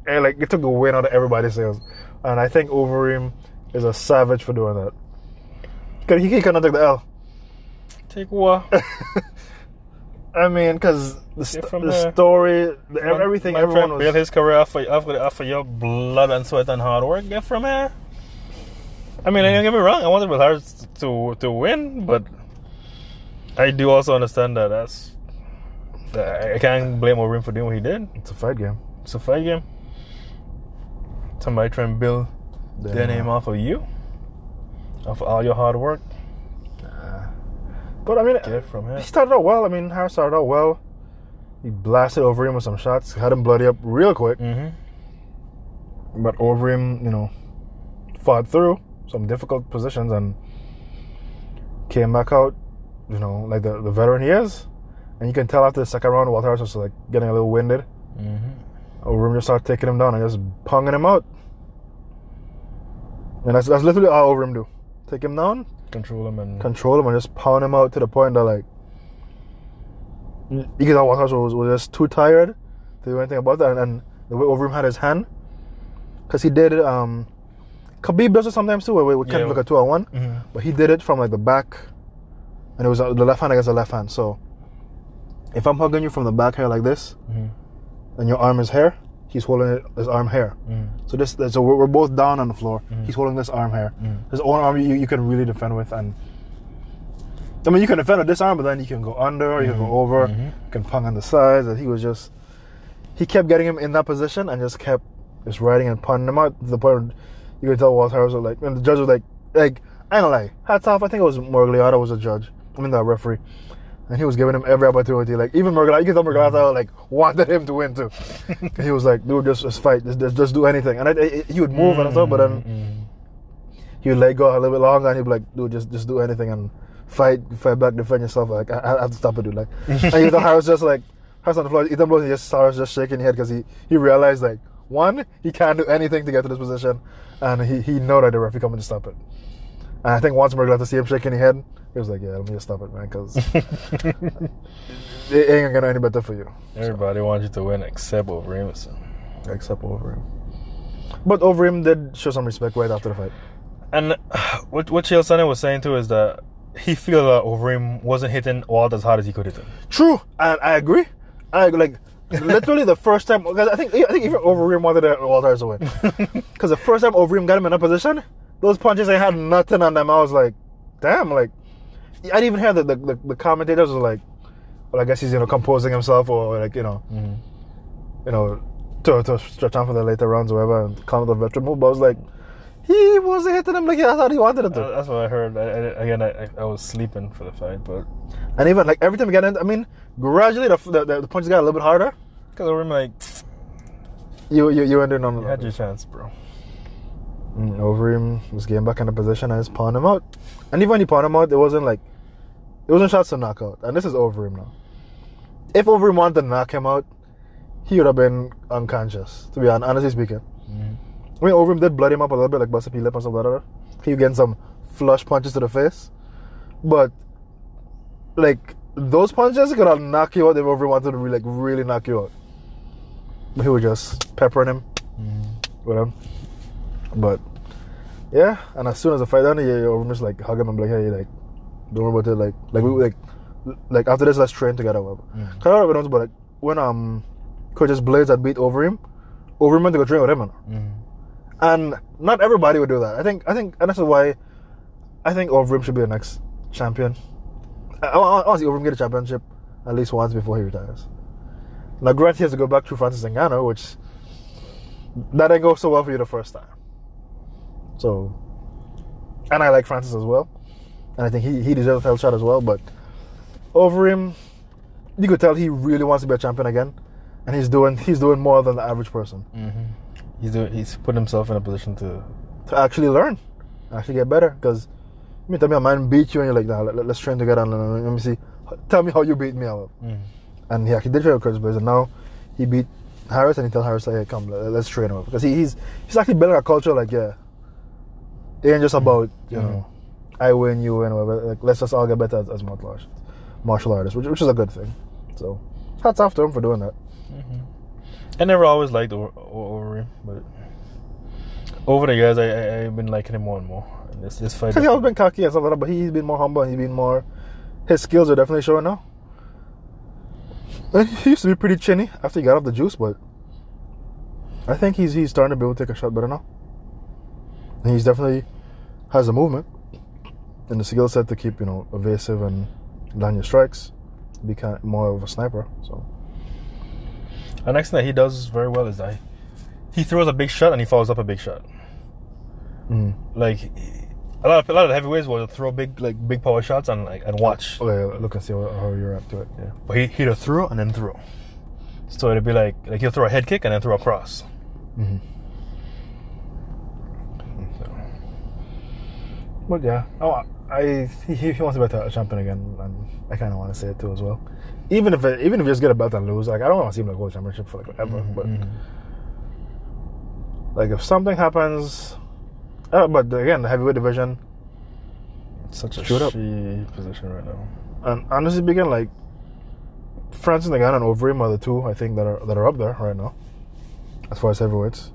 And like it took the win out of everybody's sales, and I think Overeem is a savage for doing that. Cause he, he cannot take the L.
take what?
I mean, because the, st-
from
the
there.
story, the, everything,
My
everyone
friend
was.
built his career off of, off, of, off of your blood and sweat and hard work. Get from here. I mean, don't get me wrong. I wanted Will Harris to to win, but I do also understand that that's. that I can't blame Overeem for doing what he did.
It's a fight game.
It's a fight game. Somebody try and build their name
uh,
off of you, off of all your hard work.
But I mean,
Get from
he started out well. I mean, Harris started out well. He blasted Overeem with some shots, had him bloody up real quick.
Mm-hmm.
But Overeem, you know, fought through some difficult positions and came back out, you know, like the, the veteran he is. And you can tell after the second round, Walter Harris was like getting a little winded.
Mm-hmm.
Overeem just started taking him down and just ponging him out. And that's, that's literally all Overeem do. Take him down,
Control him and
control him, and just pound him out to the point that like you can tell Walter Harris was, was just too tired to do anything about that. And, and the way Overeem had his hand, because he did um, Khabib does it sometimes too, where we kind
Yeah.
look at two on one,
Mhm.
but he did it from like the back, and it was uh, the left hand against the left hand. So if I'm hugging you from the back here like this,
Mhm.
and your arm is here, he's holding his arm here.
Mhm.
So this, so we're, we're both down on the floor.
Mhm.
He's holding this arm here.
Mhm.
His own arm you, you can really defend with, and I mean you can defend with this arm, but then you can go under, you can go over,
Mhm.
you can pung on the sides. And he was just, he kept getting him in that position and just kept just riding and punting him out to the point where you could tell Walter Harris was like, and the judge was like, like I don't lie, hats off. I think it was Miragliotta was a judge. I mean the referee. And he was giving him every opportunity. Like even Miragliotta, you can tell Miragliotta like wanted him to win too. he was like, "Dude, just, just fight, just, just, just do anything." And I, I, he would move and stuff, but then
Mhm.
he would let go a little bit longer, and he'd be like, "Dude, just just do anything and fight, fight back, defend yourself." Like I, I have to stop it, dude. Like, and you know, Harris just like Harris on the floor, Ethan blows, and just Harris just shaking his head because he he realized like one, he can't do anything to get to this position, and he he know that the referee coming to stop it. And I think once Morgan to see him shaking his head, he was like, "Yeah, let me just stop it, man, because it ain't gonna get any better for you."
Everybody wants you to win except Overeem. So.
Except Overeem. But Overeem did show some respect right after the fight.
And what what Chael Sonnen was saying too is that he feel that Overeem wasn't hitting Walt as hard as he could hit him.
True, and I agree. I agree. like literally the first time. 'cause I think I think even Overeem wanted to Walter Harris away because the first time Overeem got him in a position, those punches they had nothing on them. I was like, damn, like I didn't even hear the the, the, the commentators were like, well, I guess he's you know composing himself or like you know you know to, to stretch on for the later rounds or whatever and calm the veteran move. But I was like, he wasn't hitting him like I thought he wanted it to.
Uh, That's what I heard. I, I, again, I, I was sleeping for the fight, but
And even like every time we got in, I mean, gradually the the, the, punches got a little bit harder.
because Overeem like
You you you ended on
you had your chance, bro.
Mm, him was getting back in the position I just pawned him out. And even when he pawned him out, it wasn't like it wasn't shots to knock out. And this is Overeem now. If Overeem wanted to knock him out, he would have been unconscious. To be hon- honestly speaking, mm-hmm. I mean Overeem did blood him up a little bit, like busted his lip and stuff like that. He was getting some flush punches to the face, but like those punches could have knocked you out if Overeem wanted to really, like really knock you out. But he was just peppering him mm-hmm. with him. But yeah, and as soon as the fight done, yeah, Overeem just like hug him and be like, hey, like don't worry about it. Like like we like like after this, let's train together. Whatever.
Mm.
Cause I don't know about like when um Curtis Blaydes had beat Overeem, Overeem went to go train with him. you know.
Mm.
And not everybody would do that. I think I think and that's why I think Overeem should be the next champion. I, I, I want to see Overeem get a championship at least once before he retires. Now, granted, he has to go back to Francis Ngannou, which that didn't go so well for you the first time. So, and I like Francis as well, and I think he he deserves a title shot as well. But Overeem, you could tell he really wants to be a champion again, and he's doing he's doing more than the average person
Mm-hmm. He's doing, he's put himself in a position to.
to actually learn, actually get better. Because you mean tell me a man beat you and you're like, nah, let, us train together and let, let me see. Tell me how you beat me out.
Mm.
And he actually did train with Curtis and now he beat Harris, and he tell Harris like, hey, come, let, us train him because he, he's he's actually building a culture like, yeah, it ain't just about you
Mhm.
know, I win, you win, whatever. Like, let's just all get better as, as martial artists, martial artists, which, which is a good thing. So, hats off to him for doing that. Mm-hmm.
I never always liked Over- Overeem, but over the years, I, I I've been liking him more and more. And this this fight,
Because he always been cocky and stuff like that, but he's been more humble and he's been more. His skills are definitely showing now. And He used to be pretty chinny after he got off the juice, but I think he's he's starting to be able to take a shot better now. And he's definitely has the movement and the skill set to keep you know evasive and land your strikes, be kind of more of a sniper. So
the next thing that he does very well is that he throws a big shot and he follows up a big shot.
mm.
Like a lot of a lot of the heavyweights will throw big like big power shots and like and watch,
okay, look and see how, you're up to it. Yeah.
but he he'd throw and then throw. So it'd be like like he'll throw a head kick and then throw a cross.
Mm-hmm. But yeah, oh, I he, he wants to be a champion again, and I kind of want to say it too as well. Even if it, even if he just get a belt and lose, like I don't want to see him like world championship for like forever. But like if something happens, uh, but again, the heavyweight division, it's
Such a shitty position right now.
and honestly speaking, like Francis Ngannou and Overeem are the two I think that are that are up there right now, as far as heavyweights.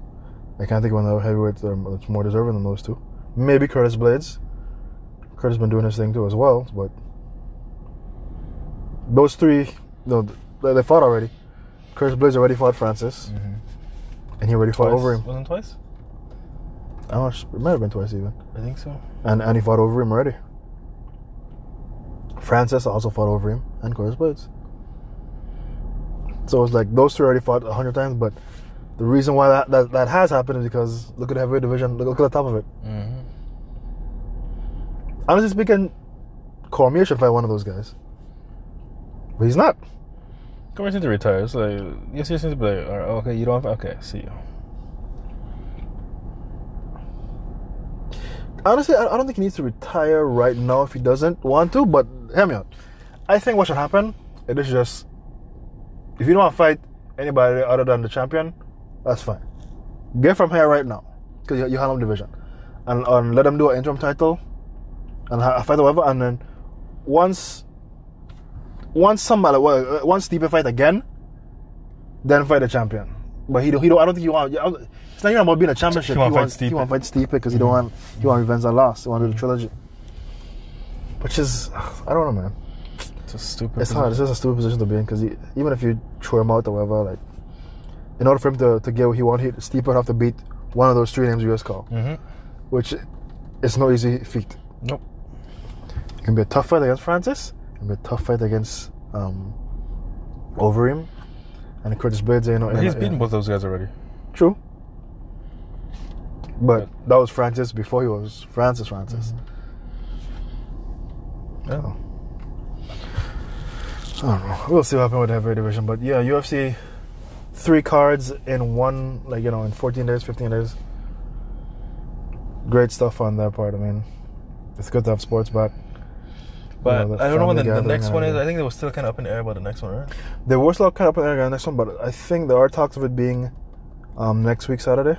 I can't think of another heavyweight that's more deserving than those two. Maybe Curtis Blaydes. Curtis been doing his thing too as well, but those three, no, they, they fought already. Curtis Blaydes already fought Francis, and he already fought
Twice.
him.
Wasn't twice?
I don't know, it might have been twice even,
I think so.
and and he fought Overeem already. Francis also fought Overeem, and Curtis Blaydes. So it's like those three already fought a hundred times, but the reason why that, that that has happened is because look at the heavyweight division, look, look at the top of it.
Mm-hmm.
Honestly speaking, Cormier should fight one of those guys, but he's not.
Cormier seems to retire. So like, yes, he seems to be like, all right, oh, okay, you don't have, okay, see you.
Honestly, I I don't think he needs to retire right now if he doesn't want to. But hear me out. I think what should happen it is just if you don't want to fight anybody other than the champion, that's fine. Get from here right now because you, you handle division, and, and let them do an interim title and ha- fight or whatever. And then once once somebody well, uh, once Stipe fight again, then fight the champion. But he don't, he don't. I don't think you want. It's not even about being a championship.
He wanna fight
wants, he
Stipe.
want to fight Stipe because he don't want he want revenge on loss. He want to do the trilogy, which is I don't know, man.
It's a stupid.
It's hard. It's just a stupid position to be in because even if you throw him out or whatever, like in order for him to, to get what he wanted, Stipe would have to beat one of those three names you just called,
Mm-hmm.
which is no easy feat.
Nope.
It can be a tough fight against Francis. It can be a tough fight against um, Overeem and Curtis Blaydes. You know,
But he's beaten both those guys already.
True. But that was Francis before he was Francis Francis.
Yeah.
Oh. I don't know. We'll see what happens with the heavyweight division. But yeah, UFC three cards in one, like you know, in 14 days, 15 days. Great stuff on that part. I mean, it's good to have sports back.
But
You know,
I don't know when the, the next one is. I think they were still kind of up in the air about the next one, right?
There was still kind of up in the air about the next one, but I think there are talks of it being um, next week Saturday.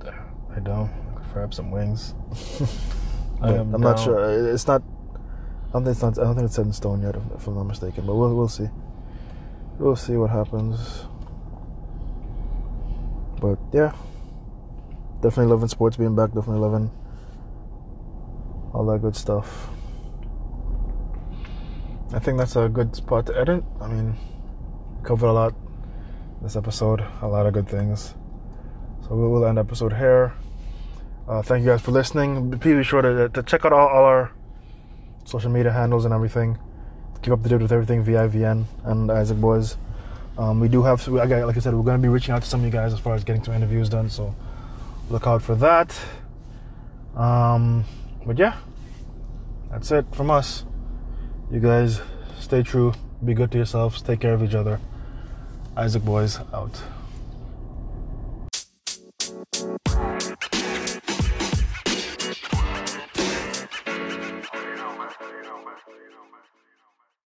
I don't. Perhaps some wings. I am
I'm not
down.
sure. It's not. I don't think it's not. I don't think it's set in stone yet, if, if I'm not mistaken. But we'll we'll see. We'll see what happens. But yeah, definitely loving sports being back. Definitely loving all that good stuff. I think that's a good spot to edit. I mean, covered a lot this episode. A lot of good things. So we will end episode here. Uh, thank you guys for listening. Please be sure to, to check out all, all our social media handles and everything. Keep up to date with everything VIVN and Isaac Boys. Um, we do have, like I said, we're going to be reaching out to some of you guys as far as getting some interviews done. So look out for that. Um, but yeah, that's it from us. You guys stay true, be good to yourselves, take care of each other. Isaac Boys out.